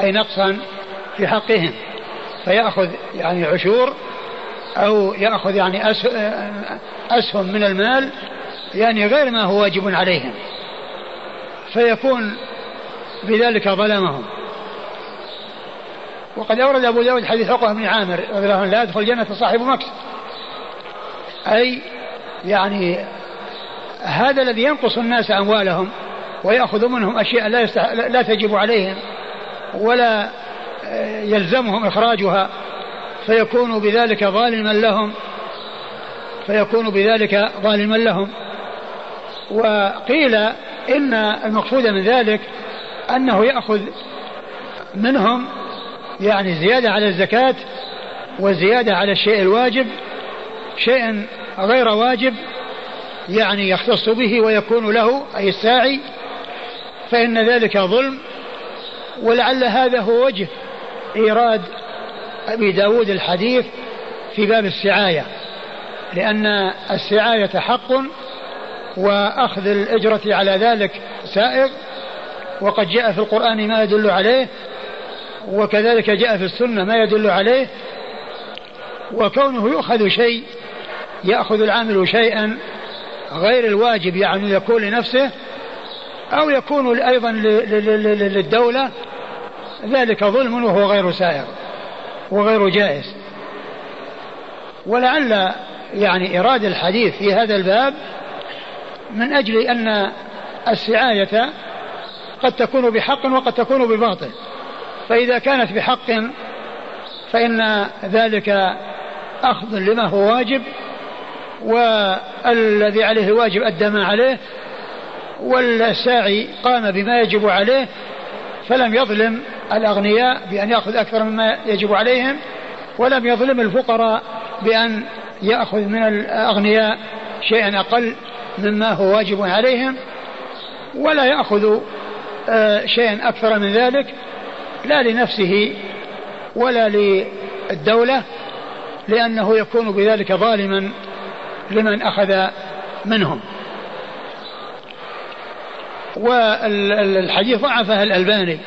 أي نقصا في حقهم. فيأخذ يعني عشور أو يأخذ يعني أسهم من المال يعني غير ما هو واجب عليهم. فيكون بذلك ظلمهم. وقد أورد أبو داود حديث عقبة بن عامر رضي الله عنه لا يدخل الجنة صاحب مكس. أي يعني هذا الذي ينقص الناس أموالهم ويأخذ منهم أشياء لا, يستح... لا تجب عليهم ولا يلزمهم إخراجها. فيكون بذلك ظالما لهم. فيكون بذلك ظالما لهم. وقيل إن المقصود من ذلك أنه يأخذ منهم يعني زيادة على الزكاة وزيادة على الشيء الواجب شيء غير واجب يعني يختص به ويكون له أي الساعي. فإن ذلك ظلم ولعل هذا هو وجه إيراد أبي داود الحديث في باب السعاية لأن السعاية حق وأخذ الأجرة على ذلك سائغ وقد جاء في القرآن ما يدل عليه وكذلك جاء في السنة ما يدل عليه وكونه يؤخذ شيء يأخذ العامل شيئا غير الواجب يعني يكون لنفسه أو يكون أيضا للدولة ذلك ظلم وهو غير سائغ. وغير جائز. ولعل يعني إرادة الحديث في هذا الباب من أجل أن السعاية قد تكون بحق وقد تكون بباطل. فإذا كانت بحق فإن ذلك أخذ لما هو واجب والذي عليه الواجب أدى ما عليه والساعي قام بما يجب عليه فلم يظلم الأغنياء بأن يأخذ أكثر مما يجب عليهم ولم يظلم الفقراء بأن يأخذ من الأغنياء شيئا أقل مما هو واجب عليهم ولا يأخذ آه، شيئا أكثر من ذلك لا لنفسه ولا للدولة لأنه يكون بذلك ظالما لمن أخذ منهم. والحديث ضعفه الألباني.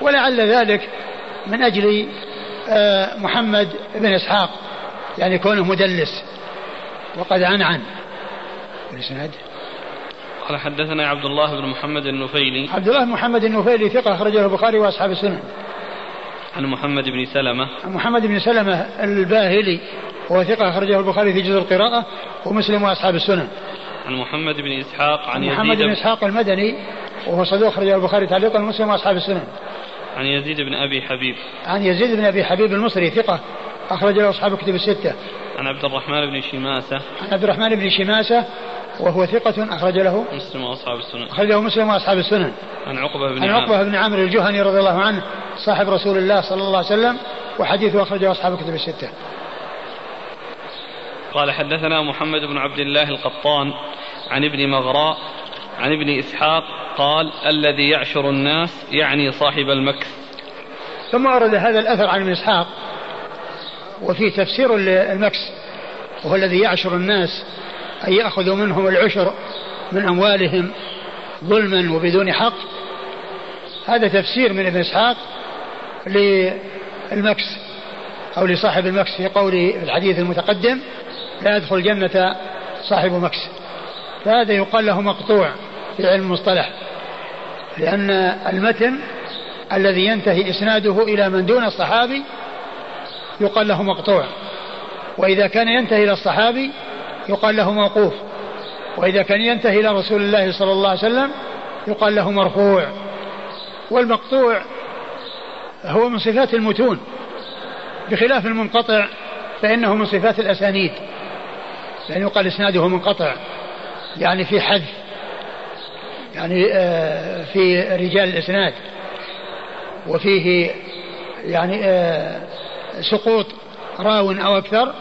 ولعل ذلك من أجل آه، محمد بن إسحاق يعني كونه مدلس. وقد عنعن الإسناد قال حدثنا عبد الله بن محمد النفيلي. عبد الله بن محمد النفيلي ثقة أخرجه البخاري وأصحاب السنن. عن محمد بن سلمة. عن محمد بن سلمة الباهلي وهو ثقة أخرجه البخاري في جزء القراءة ومسلم وأصحاب السنن. عن محمد بن إسحاق عن يزيد محمد بن إسحاق المدني وهو صدوق أخرجه البخاري تعليقا ومسلم وأصحاب السنن. عن يزيد بن أبي حبيب. عن يزيد بن أبي حبيب المصري ثقة أخرج له أصحاب كتب الستة. عن عبد الرحمن بن شماسة. عن عبد الرحمن بن شماسة وهو ثقة أخرج له. مسلم وأصحاب السنن. أخرجه مسلم وأصحاب السنن. عن عقبة بن عن عقبة بن عامر الجهني رضي الله عنه صاحب رسول الله صلى الله عليه وسلم وحديثه أخرجه أصحاب كتب الستة. قال حدثنا محمد بن عبد الله القطان. عن ابن مغراء عن ابن إسحاق قال الذي يعشر الناس يعني صاحب المكس ثم ورد هذا الأثر عن ابن إسحاق وفي تفسير المكس وهو الذي يعشر الناس أن يأخذ منهم العشر من أموالهم ظلما وبدون حق. هذا تفسير من ابن إسحاق للمكس أو لصاحب المكس في قوله في الحديث المتقدم لا يدخل الجنة صاحب مكس فهذا يقال له مقطوع في علم المصطلح. لأن المتن الذي ينتهي إسناده إلى من دون الصحابي يقال له مقطوع. وإذا كان ينتهي إلى الصحابي يقال له موقوف. وإذا كان ينتهي إلى رسول الله صلى الله عليه وسلم يقال له مرفوع. والمقطوع هو من صفات المتون. بخلاف المنقطع فإنه من صفات الأسانيد. لأنه يقال إسناده منقطع. يعني في حذف يعني آه، في رجال الإسناد وفيه يعني آه، سقوط راو أو أكثر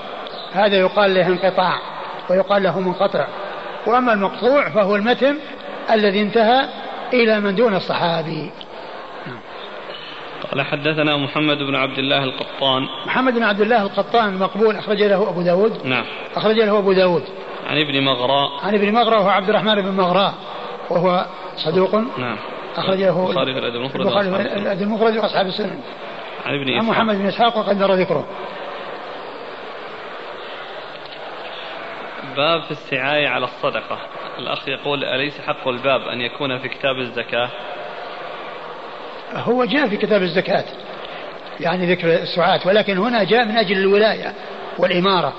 هذا يقال له انقطاع ويقال له منقطع. وأما المقطوع فهو المتن الذي انتهى إلى من دون الصحابي. قال حدثنا محمد بن عبد الله القطان. محمد بن عبد الله القطان مقبول أخرج له أبو داود. نعم. أخرج له أبو داود. عن ابن مغراء. عن ابن مغراء وهو عبد الرحمن بن مغراء وهو صدوق. نعم. أخرج له البخاري في الأدب المفرد البخاري في. الأدب المفرد وأصحاب السنن. عن ابن عن إسحاق. محمد بن إسحاق وقد مر ذكره. باب في السعاية على الصدقة. الأخ يقول أليس حق الباب أن يكون في كتاب الزكاة؟ هو جاء في كتاب الزكاة يعني ذكر السعاة ولكن هنا جاء من أجل الولاية والإمارة.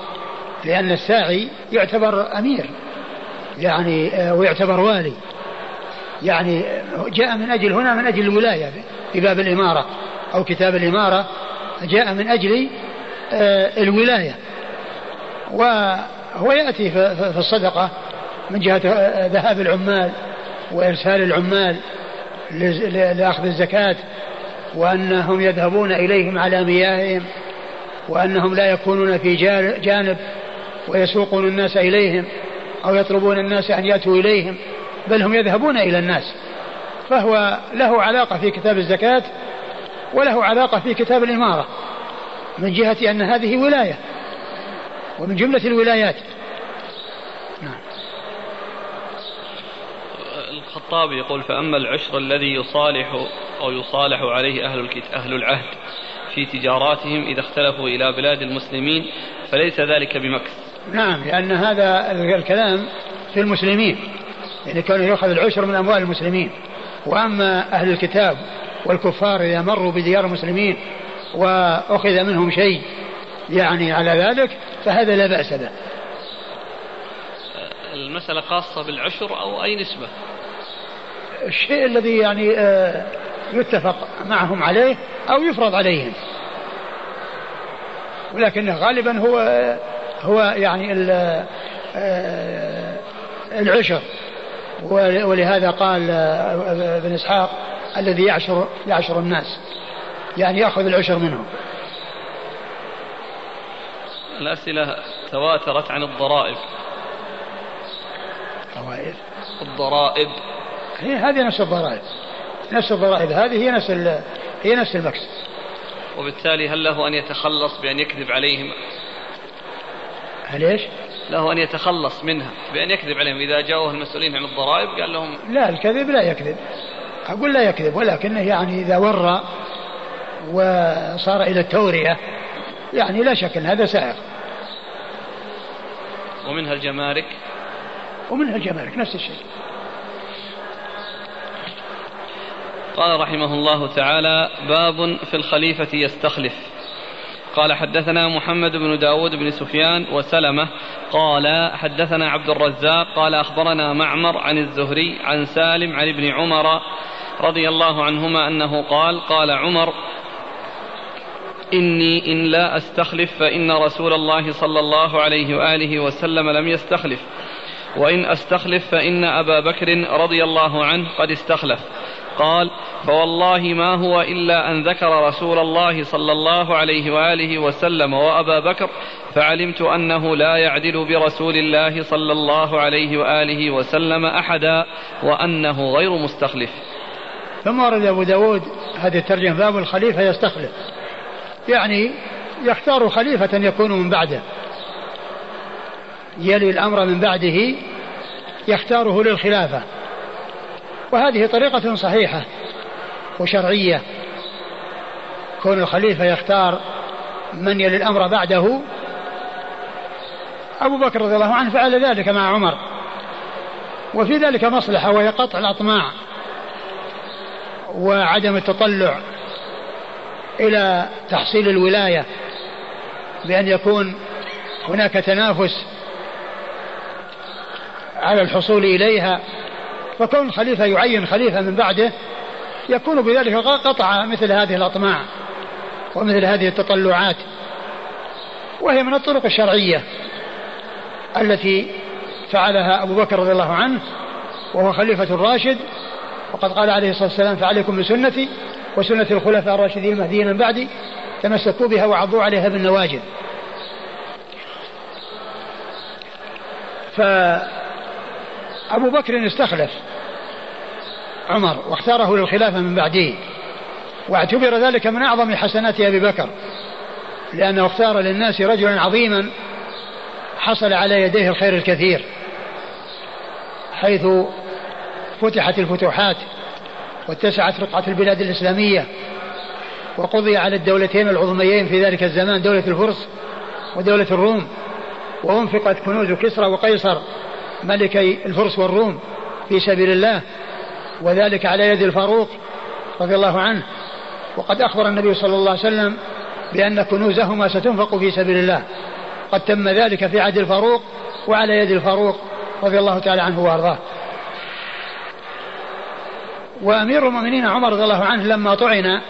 لأن الساعي يعتبر أمير يعني آه، ويعتبر والي. يعني آه، جاء من أجل هنا من أجل الولاية في باب الإمارة أو كتاب الإمارة جاء من أجل آه، الولاية. وهو يأتي في الصدقة من جهة ذهاب العمال وإرسال العمال لأخذ الزكاة وأنهم يذهبون إليهم على مياههم وأنهم لا يكونون في جا- جانب ويسوقون الناس إليهم أو يطلبون الناس أن يأتوا إليهم بل هم يذهبون إلى الناس. فهو له علاقة في كتاب الزكاة وله علاقة في كتاب الإمارة من جهة أن هذه ولاية ومن جملة الولايات. نعم. الخطابي يقول فأما العشر الذي يصالح أو يصالح عليه أهل. أهل العهد في تجاراتهم إذا اختلفوا إلى بلاد المسلمين فليس ذلك بمكس نعم لأن هذا الكلام في المسلمين يعني كانوا يؤخذ العشر من أموال المسلمين. وأما أهل الكتاب والكفار إذا مروا بديار المسلمين وأخذ منهم شيء يعني على ذلك فهذا لا بأس به. المسألة خاصة بالعشر أو أي نسبة؟ الشيء الذي يعني آه، يتفق معهم عليه أو يفرض عليهم. ولكنه غالبا هو هو يعني ال- آه، العشر. ول- ولهذا قال آه، ابن إسحاق الذي يعشر يعشر الناس. يعني يأخذ العشر منهم. الأسئلة تواترت عن الضرائب. فوائد الضرائب. هي هذه نفس الضرائب. نفس الضرائب. هذه هي نفس هي نفس المكس وبالتالي هل له أن يتخلص بأن يكذب عليهم؟ هل إيش؟ له أن يتخلص منها بأن يكذب عليهم. إذا جاءوه المسؤولين عن الضرائب قال لهم لا الكذب لا يكذب. أقول لا يكذب ولكنه يعني إذا ورى وصار إلى التورية يعني لا شك أن هذا سائغ ومنها الجمارك. ومنها الجمارك نفس الشيء. قال رحمه الله تعالى باب في الخليفة يستخلف. قال حدثنا محمد بن داود بن سفيان وسلمة قال حدثنا عبد الرزاق قال أخبرنا معمر عن الزهري عن سالم عن ابن عمر رضي الله عنهما أنه قال قال عمر إني إن لا أستخلف فإن رسول الله صلى الله عليه وآله وسلم لم يستخلف وإن أستخلف فإن أبا بكر رضي الله عنه قد استخلف قال فوالله ما هو إلا أن ذكر رسول الله صلى الله عليه وآله وسلم وأبا بكر فعلمت أنه لا يعدل برسول الله صلى الله عليه وآله وسلم أحدا وأنه غير مستخلف. ثم ورد أبو داود هذه الترجمة باب الخليفة يستخلف. يعني يختار خليفة يكون من بعده. يلي الأمر من بعده يختاره للخلافة. وهذه طريقة صحيحة وشرعية. كون الخليفة يختار من يلي الأمر بعده. أبو بكر رضي الله عنه فعل ذلك مع عمر. وفي ذلك مصلحة وهي قطع الأطماع وعدم التطلع إلى تحصيل الولاية بأن يكون هناك تنافس على الحصول إليها. فكون الخليفة يعين خليفة من بعده يكون بذلك قطع مثل هذه الأطماع ومثل هذه التطلعات. وهي من الطرق الشرعية التي فعلها أبو بكر رضي الله عنه وهو خليفة الراشد وقد قال عليه الصلاة والسلام فعليكم بسنتي وسنة الخلفاء الراشدين المهديين من بعدي تمسكوا بها وعضوا عليها بالنواجذ. فأبو بكر استخلف. عمر واختاره للخلافة من بعده. واعتبر ذلك من أعظم حسنات أبي بكر لأنه اختار للناس رجلا عظيما حصل على يديه الخير الكثير حيث فتحت الفتوحات واتسعت رقعة البلاد الإسلامية وقضي على الدولتين العظميين في ذلك الزمان دولة الفرس ودولة الروم. وأنفقت كنوز كسرى وقيصر ملكي الفرس والروم في سبيل الله. وذلك على يد الفاروق رضي الله عنه. وقد أخبر النبي صلى الله عليه وسلم بأن كنوزهما ستنفق في سبيل الله. قد تم ذلك في عهد الفاروق وعلى يد الفاروق رضي الله تعالى عنه وأرضاه. وأمير المؤمنين عمر رضي الله عنه لما طعن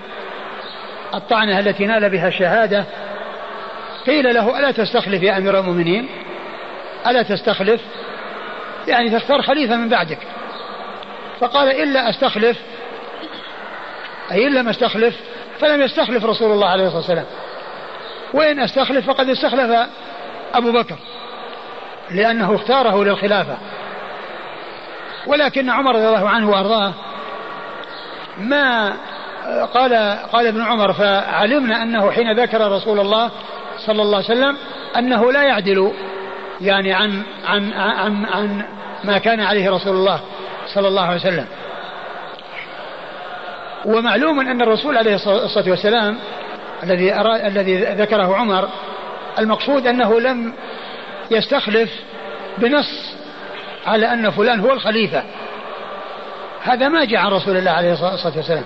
الطعنة التي نال بها الشهادة قيل له ألا تستخلف يا أمير المؤمنين؟ ألا تستخلف؟ يعني تختار خليفة من بعدك. فقال إلا أستخلف. أي ان لم أستخلف. فلم يستخلف رسول الله عليه الصلاة والسلام. وإن استخلف فقد استخلف أبو بكر لأنه اختاره للخلافة. ولكن عمر رضي الله عنه وأرضاه ما قال قال ابن عمر فعلمنا أنه حين ذكر رسول الله صلى الله عليه وسلم أنه لا يعدل يعني عن عن عن, عن ما كان عليه رسول الله. صلى الله عليه وسلم. ومعلوم أن الرسول عليه الصلاة والسلام الذي الذي ذكره عمر المقصود أنه لم يستخلف بنص على أن فلان هو الخليفة. هذا ما جاء عن رسول الله عليه الصلاة والسلام.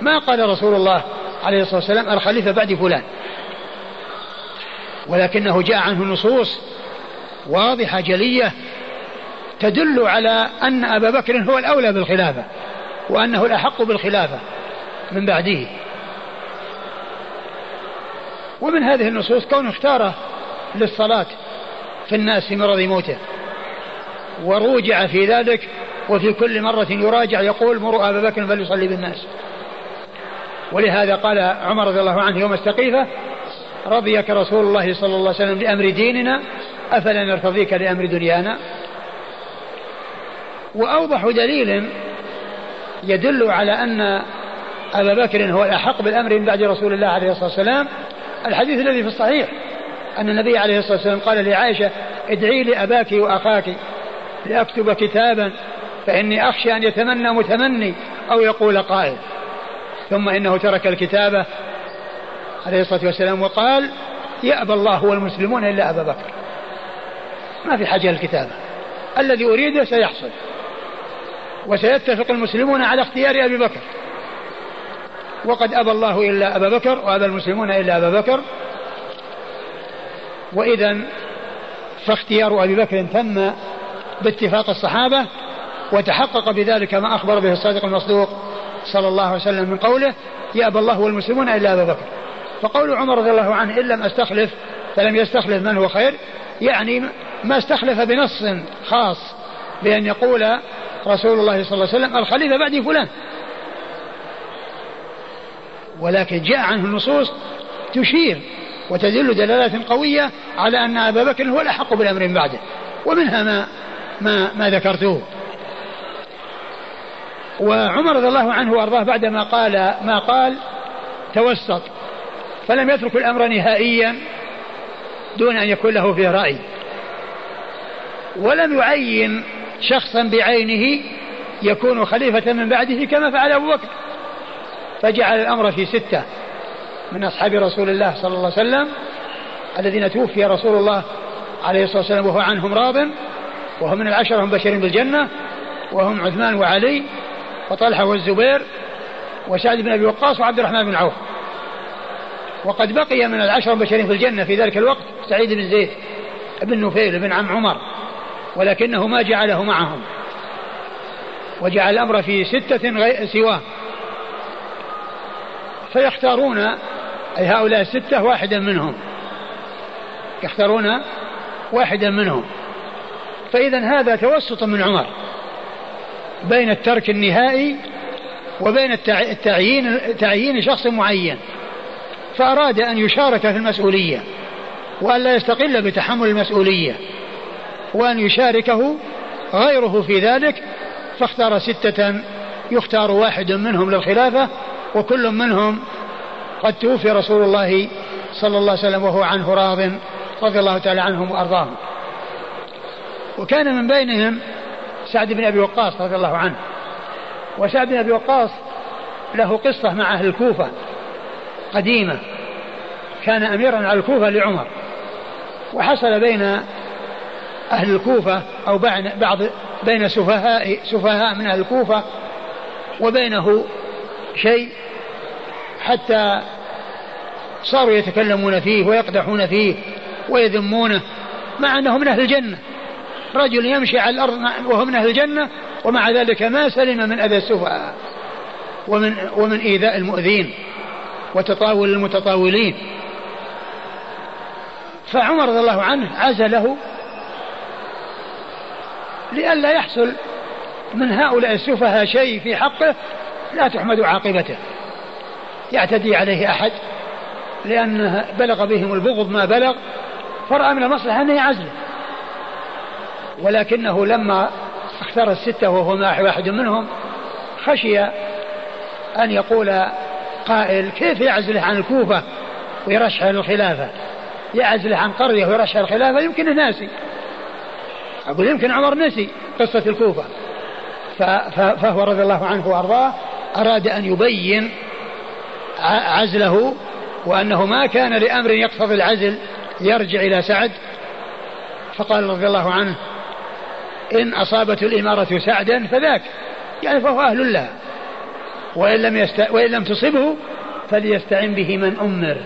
ما قال رسول الله عليه الصلاة والسلام الخليفة بعد فلان. ولكنه جاء عنه نصوص واضحة جلية تدل على أن أبا بكر هو الأولى بالخلافة وأنه الأحق بالخلافة من بعده. ومن هذه النصوص كونه اختاره للصلاة في الناس في مرض موته وروجع في ذلك وفي كل مرة يراجع يقول مروا أبا بكر فليصلي بالناس. ولهذا قال عمر رضي الله عنه يوم السقيفة رضيك رسول الله صلى الله عليه وسلم لأمر ديننا أفلا نرتضيك لأمر دنيانا؟ وأوضح دليل يدل على أن أبا بكر هو الأحق بالأمر من بعد رسول الله عليه الصلاة والسلام. الحديث الذي في الصحيح أن النبي عليه الصلاة والسلام قال لعائشة ادعي لأباك وأخاك لأكتب كتابا فإني أخشى أن يتمنى متمني أو يقول قائل. ثم إنه ترك الكتابة عليه الصلاة والسلام وقال يأبى الله والمسلمون إلا أبا بكر. ما في حاجة للكتابة. الذي أريده سيحصل. وسيتفق المسلمون على اختيار أبي بكر. وقد أبى الله إلا أبا بكر وأبى المسلمون إلا أبا بكر. وإذا فاختيار أبي بكر تم باتفاق الصحابة وتحقق بذلك ما أخبر به الصادق المصدوق صلى الله عليه وسلم من قوله يأبى الله والمسلمون إلا أبا بكر. فقول عمر رضي الله عنه إن لم أستخلف فلم يستخلف من هو خير. يعني ما استخلف بنص خاص بأن يقول رسول الله صلى الله عليه وسلم الخليفة بعد فلان. ولكن جاء عنه النصوص تشير وتدل دلالات قوية على أن أبا بكر هو الأحق بالأمر من بعده. ومنها ما ما ما ذكرته. وعمر رضي الله عنه وأرضاه بعدما قال ما قال توسط. فلم يترك الأمر نهائيا دون أن يكون له فيه رأي. ولم يعين شخصا بعينه يكون خليفة من بعده كما فعل أبو بكر. فجعل الأمر في ستة من أصحاب رسول الله صلى الله عليه وسلم الذين توفي رسول الله عليه الصلاة والسلام وهو عنهم راض وهم من العشرة هم بشر بالجنة وهم عثمان وعلي وطلحة والزبير وسعد بن أبي وقاص وعبد الرحمن بن عوف. وقد بقي من العشرة المبشرين في الجنة في ذلك الوقت سعيد بن زيد بن نفيل بن عم عمر ولكنه ما جعله معهم. وجعل الأمر في ستة سواه. فيختارون أي هؤلاء الستة واحدا منهم. يختارون واحدا منهم. فإذا هذا توسط من عمر بين الترك النهائي وبين التعيين تعيين شخص معين. فأراد أن يشارك في المسؤولية وأن لا يستقل بتحمل المسؤولية. وأن يشاركه غيره في ذلك فاختار ستة يختار واحد منهم للخلافة وكل منهم قد توفي رسول الله صلى الله عليه وسلم وهو عنه راض رضي الله تعالى عنهم وأرضاهم. وكان من بينهم سعد بن أبي وقاص رضي الله عنه. وسعد بن أبي وقاص له قصة مع أهل الكوفة قديمة. كان أميرا على الكوفة لعمر. وحصل بين أهل الكوفة أو بعض بين سفهاء سفهاء من أهل الكوفة وبينه شيء حتى صاروا يتكلمون فيه ويقدحون فيه ويذمونه مع أنه من أهل الجنة. رجل يمشي على الأرض وهو من أهل الجنة ومع ذلك ما سلم من أذى السفهاء ومن ومن إيذاء المؤذين وتطاول المتطاولين. فعمر رضي الله عنه عزله لئلا يحصل من هؤلاء السفهاء شيء في حقه لا تحمد عاقبته. يعتدي عليه أحد لأنه بلغ بهم البغض ما بلغ فرأى من المصلحة أن يعزله. ولكنه لما اختار الستة وهو واحد منهم خشي أن يقول قائل كيف يعزله عن الكوفة ويرشح الخلافة؟ يعزله عن قرية ويرشح الخلافة يمكن ناسي أقول يمكن عمر نسي قصة الكوفة. فهو رضي الله عنه وأرضاه أراد أن يبين عزله وأنه ما كان لأمر يقتضي العزل يرجع إلى سعد. فقال رضي الله عنه إن أصابته الإمارة سعدا فذاك يعني فهو أهل لها وإن لم, يست... وإن لم تصبه فليستعن به من أمر.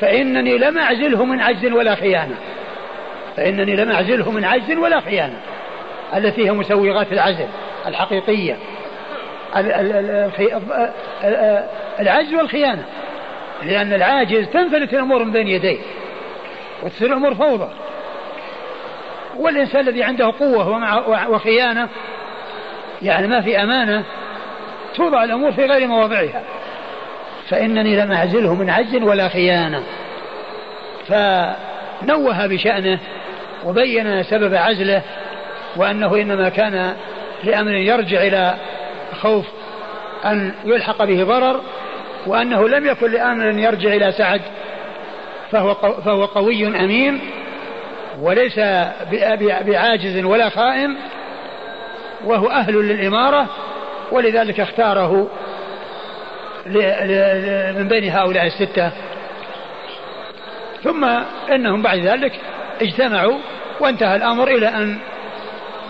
فإنني لم أعزله من عجز ولا خيانة. فإنني لم أعزله من عجز ولا خيانة. التي هي مسوغات العزل الحقيقية. العجز والخيانة. لأن العاجز تنفلت الأمور من بين يديه وتصير الأمور فوضى. والإنسان الذي عنده قوة وخيانة يعني ما في أمانة توضع الأمور في غير مواضعها. فإنني لم أعزله من عجز ولا خيانة. فنوه بشأنه وبين سبب عزله وأنه إنما كان لأمر يرجع إلى خوف أن يلحق به ضرر وأنه لم يكن لأمر يرجع إلى سعد فهو, فهو قوي أمين وليس بعاجز ولا خائن وهو أهل للإمارة ولذلك اختاره من بين هؤلاء الستة. ثم إنهم بعد ذلك اجتمعوا وانتهى الأمر إلى أن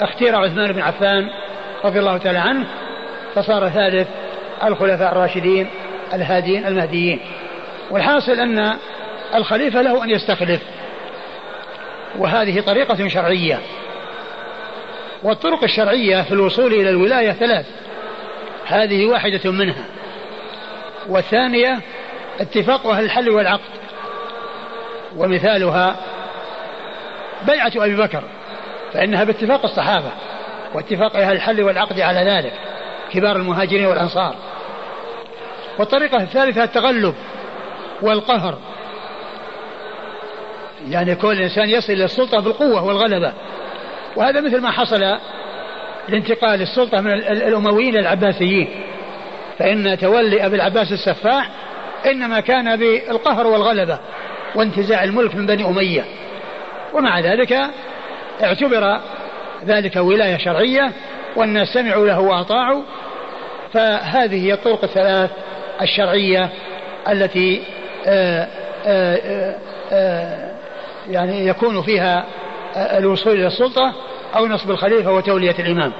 اختير عثمان بن عفان رضي الله تعالى عنه فصار ثالث الخلفاء الراشدين الهاديين المهديين. والحاصل أن الخليفة له أن يستخلف. وهذه طريقة شرعية. والطرق الشرعية في الوصول إلى الولاية ثلاث. هذه واحدة منها. والثانية اتفاق أهل الحل والعقد. ومثالها بيعة أبي بكر فإنها باتفاق الصحابة واتفاق أهل الحل والعقد على ذلك كبار المهاجرين والأنصار. والطريقة الثالثة التغلب والقهر. يعني كل إنسان يصل إلى السلطة بالقوة والغلبة. وهذا مثل ما حصل لانتقال السلطة من الأمويين إلى العباسيين. فإن تولي أبي العباس السفاح إنما كان بالقهر والغلبة وانتزاع الملك من بني أمية. ومع ذلك اعتبر ذلك ولاية شرعية والناس سمعوا له وأطاعوا. فهذه هي الطرق الثلاث الشرعية التي آآ آآ آآ يعني يكون فيها الوصول إلى السلطة أو نصب الخليفة وتولية الإمام.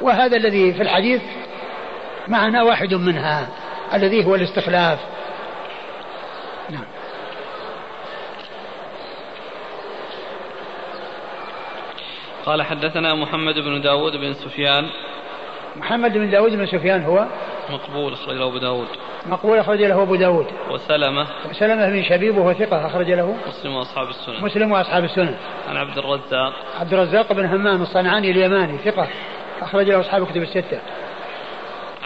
وهذا الذي في الحديث معنا واحد منها الذي هو الاستخلاف. قال حدثنا محمد بن داود بن سفيان. محمد بن داود بن سفيان هو مقبول أخرج له أبو داود. مقبول أخرج له أبو داود. وسلمة. وسلمة بن شبيب وهو ثقة أخرج له. مسلم وأصحاب السنن. مسلم وأصحاب السنن. عن عبد الرزاق. عبد الرزاق بن همام الصنعاني اليماني ثقة أخرج له أصحاب الكتب الستة.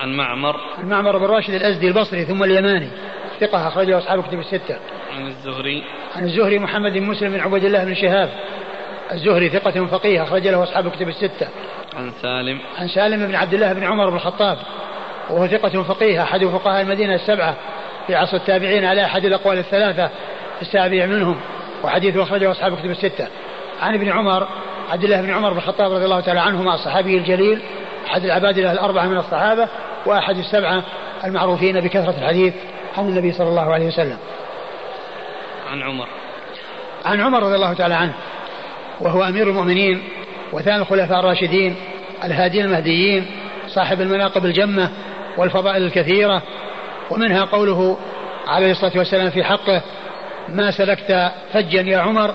عن معمر. عن معمر بن راشد الأزدي البصري ثم اليماني ثقة أخرج له أصحاب الكتب الستة. عن الزهري. عن الزهري محمد بن مسلم بن عبد الله بن شهاب. الزهري ثقة فقيه أخرج له أصحاب الكتب الستة. عن سالم. عن سالم بن عبد الله بن عمر بن الخطاب وهو ثقة فقيه أحد فقهاء المدينة السبعة في عصر التابعين على أحد الأقوال الثلاثة السابع منهم وحديث أخرجه أصحاب كتب الستة. عن ابن عمر عبد الله بن عمر بن الخطاب رضي الله تعالى عنهما الصحابي الجليل أحد العباد الأربعة من الصحابة وأحد السبعة المعروفين بكثرة الحديث عن النبي صلى الله عليه وسلم. عن عمر. عن عمر رضي الله تعالى عنه. وهو أمير المؤمنين وثاني الخلفاء الراشدين الهادين المهديين صاحب المناقب الجمة والفضائل الكثيرة. ومنها قوله عليه الصلاة والسلام في حقه ما سلكت فجا يا عمر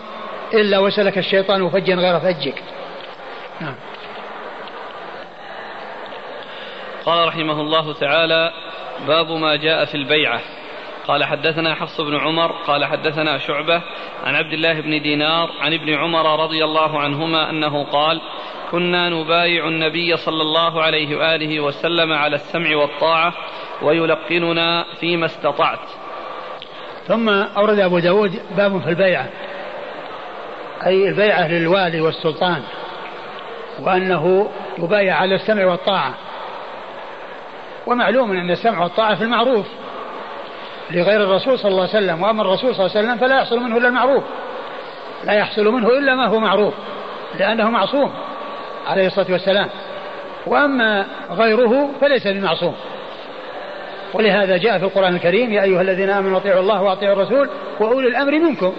إلا وسلك الشيطان فجا غير فجك. نعم. قال رحمه الله تعالى باب ما جاء في البيعة. قال حدثنا حفص بن عمر قال حدثنا شعبة عن عبد الله بن دينار عن ابن عمر رضي الله عنهما أنه قال كنا نبايع النبي صلى الله عليه وآله وسلم على السمع والطاعة ويلقننا فيما استطعت. ثم أورد أبو داود باب في البيعة أي البيعة للوالي والسلطان وأنه يبايع على السمع والطاعة. ومعلوم أن السمع والطاعة في المعروف. لغير الرسول صلى الله عليه وسلم. وأما الرسول صلى الله عليه وسلم فلا يحصل منه إلا المعروف. لا يحصل منه إلا ما هو معروف لأنه معصوم عليه الصلاة والسلام. وأما غيره فليس بمعصوم. ولهذا جاء في القرآن الكريم يا أيها الذين آمنوا أطيعوا الله وأطيعوا الرسول وأولي الأمر منكم.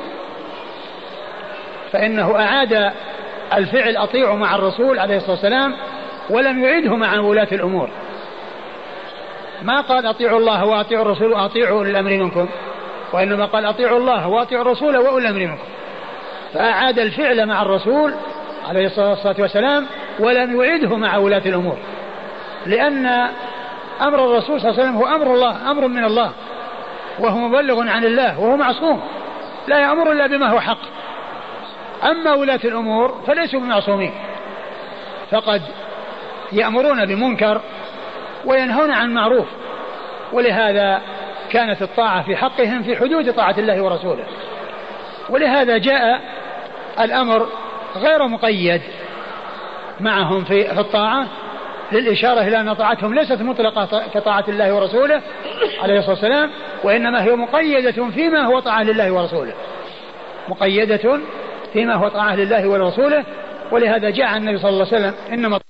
فإنه أعاد الفعل أطيعوا مع الرسول عليه الصلاة والسلام ولم يعده مع ولاة الأمور. ما قال أطيعوا الله وأطيعوا الرسول وأطيعوا أولي الأمر منكم وإنما قال أطيعوا الله وأطيعوا الرسول وأولي الأمر منكم. فأعاد الفعل مع الرسول عليه الصلاة والسلام ولم يعده مع ولاة الأمور لأن أمر الرسول صلى الله عليه وسلم هو أمر الله أمر من الله وهو مبلغ عن الله وهو معصوم لا يأمر إلا بما هو حق. أما ولاة الأمور فليسوا بمعصومين. فقد يأمرون بمنكر وينهون عن معروف. ولهذا كانت الطاعة في حقهم في حدود طاعة الله ورسوله. ولهذا جاء الأمر غير مقيد معهم في الطاعة للإشارة إلى أن طاعتهم ليست مطلقة كطاعة الله ورسوله عليه الصلاة والسلام وإنما هي مقيدة فيما هو طاعة لله ورسوله. مقيدة فيما هو طاعة لله ورسوله ولهذا جاء النبي صلى الله عليه وسلم إنما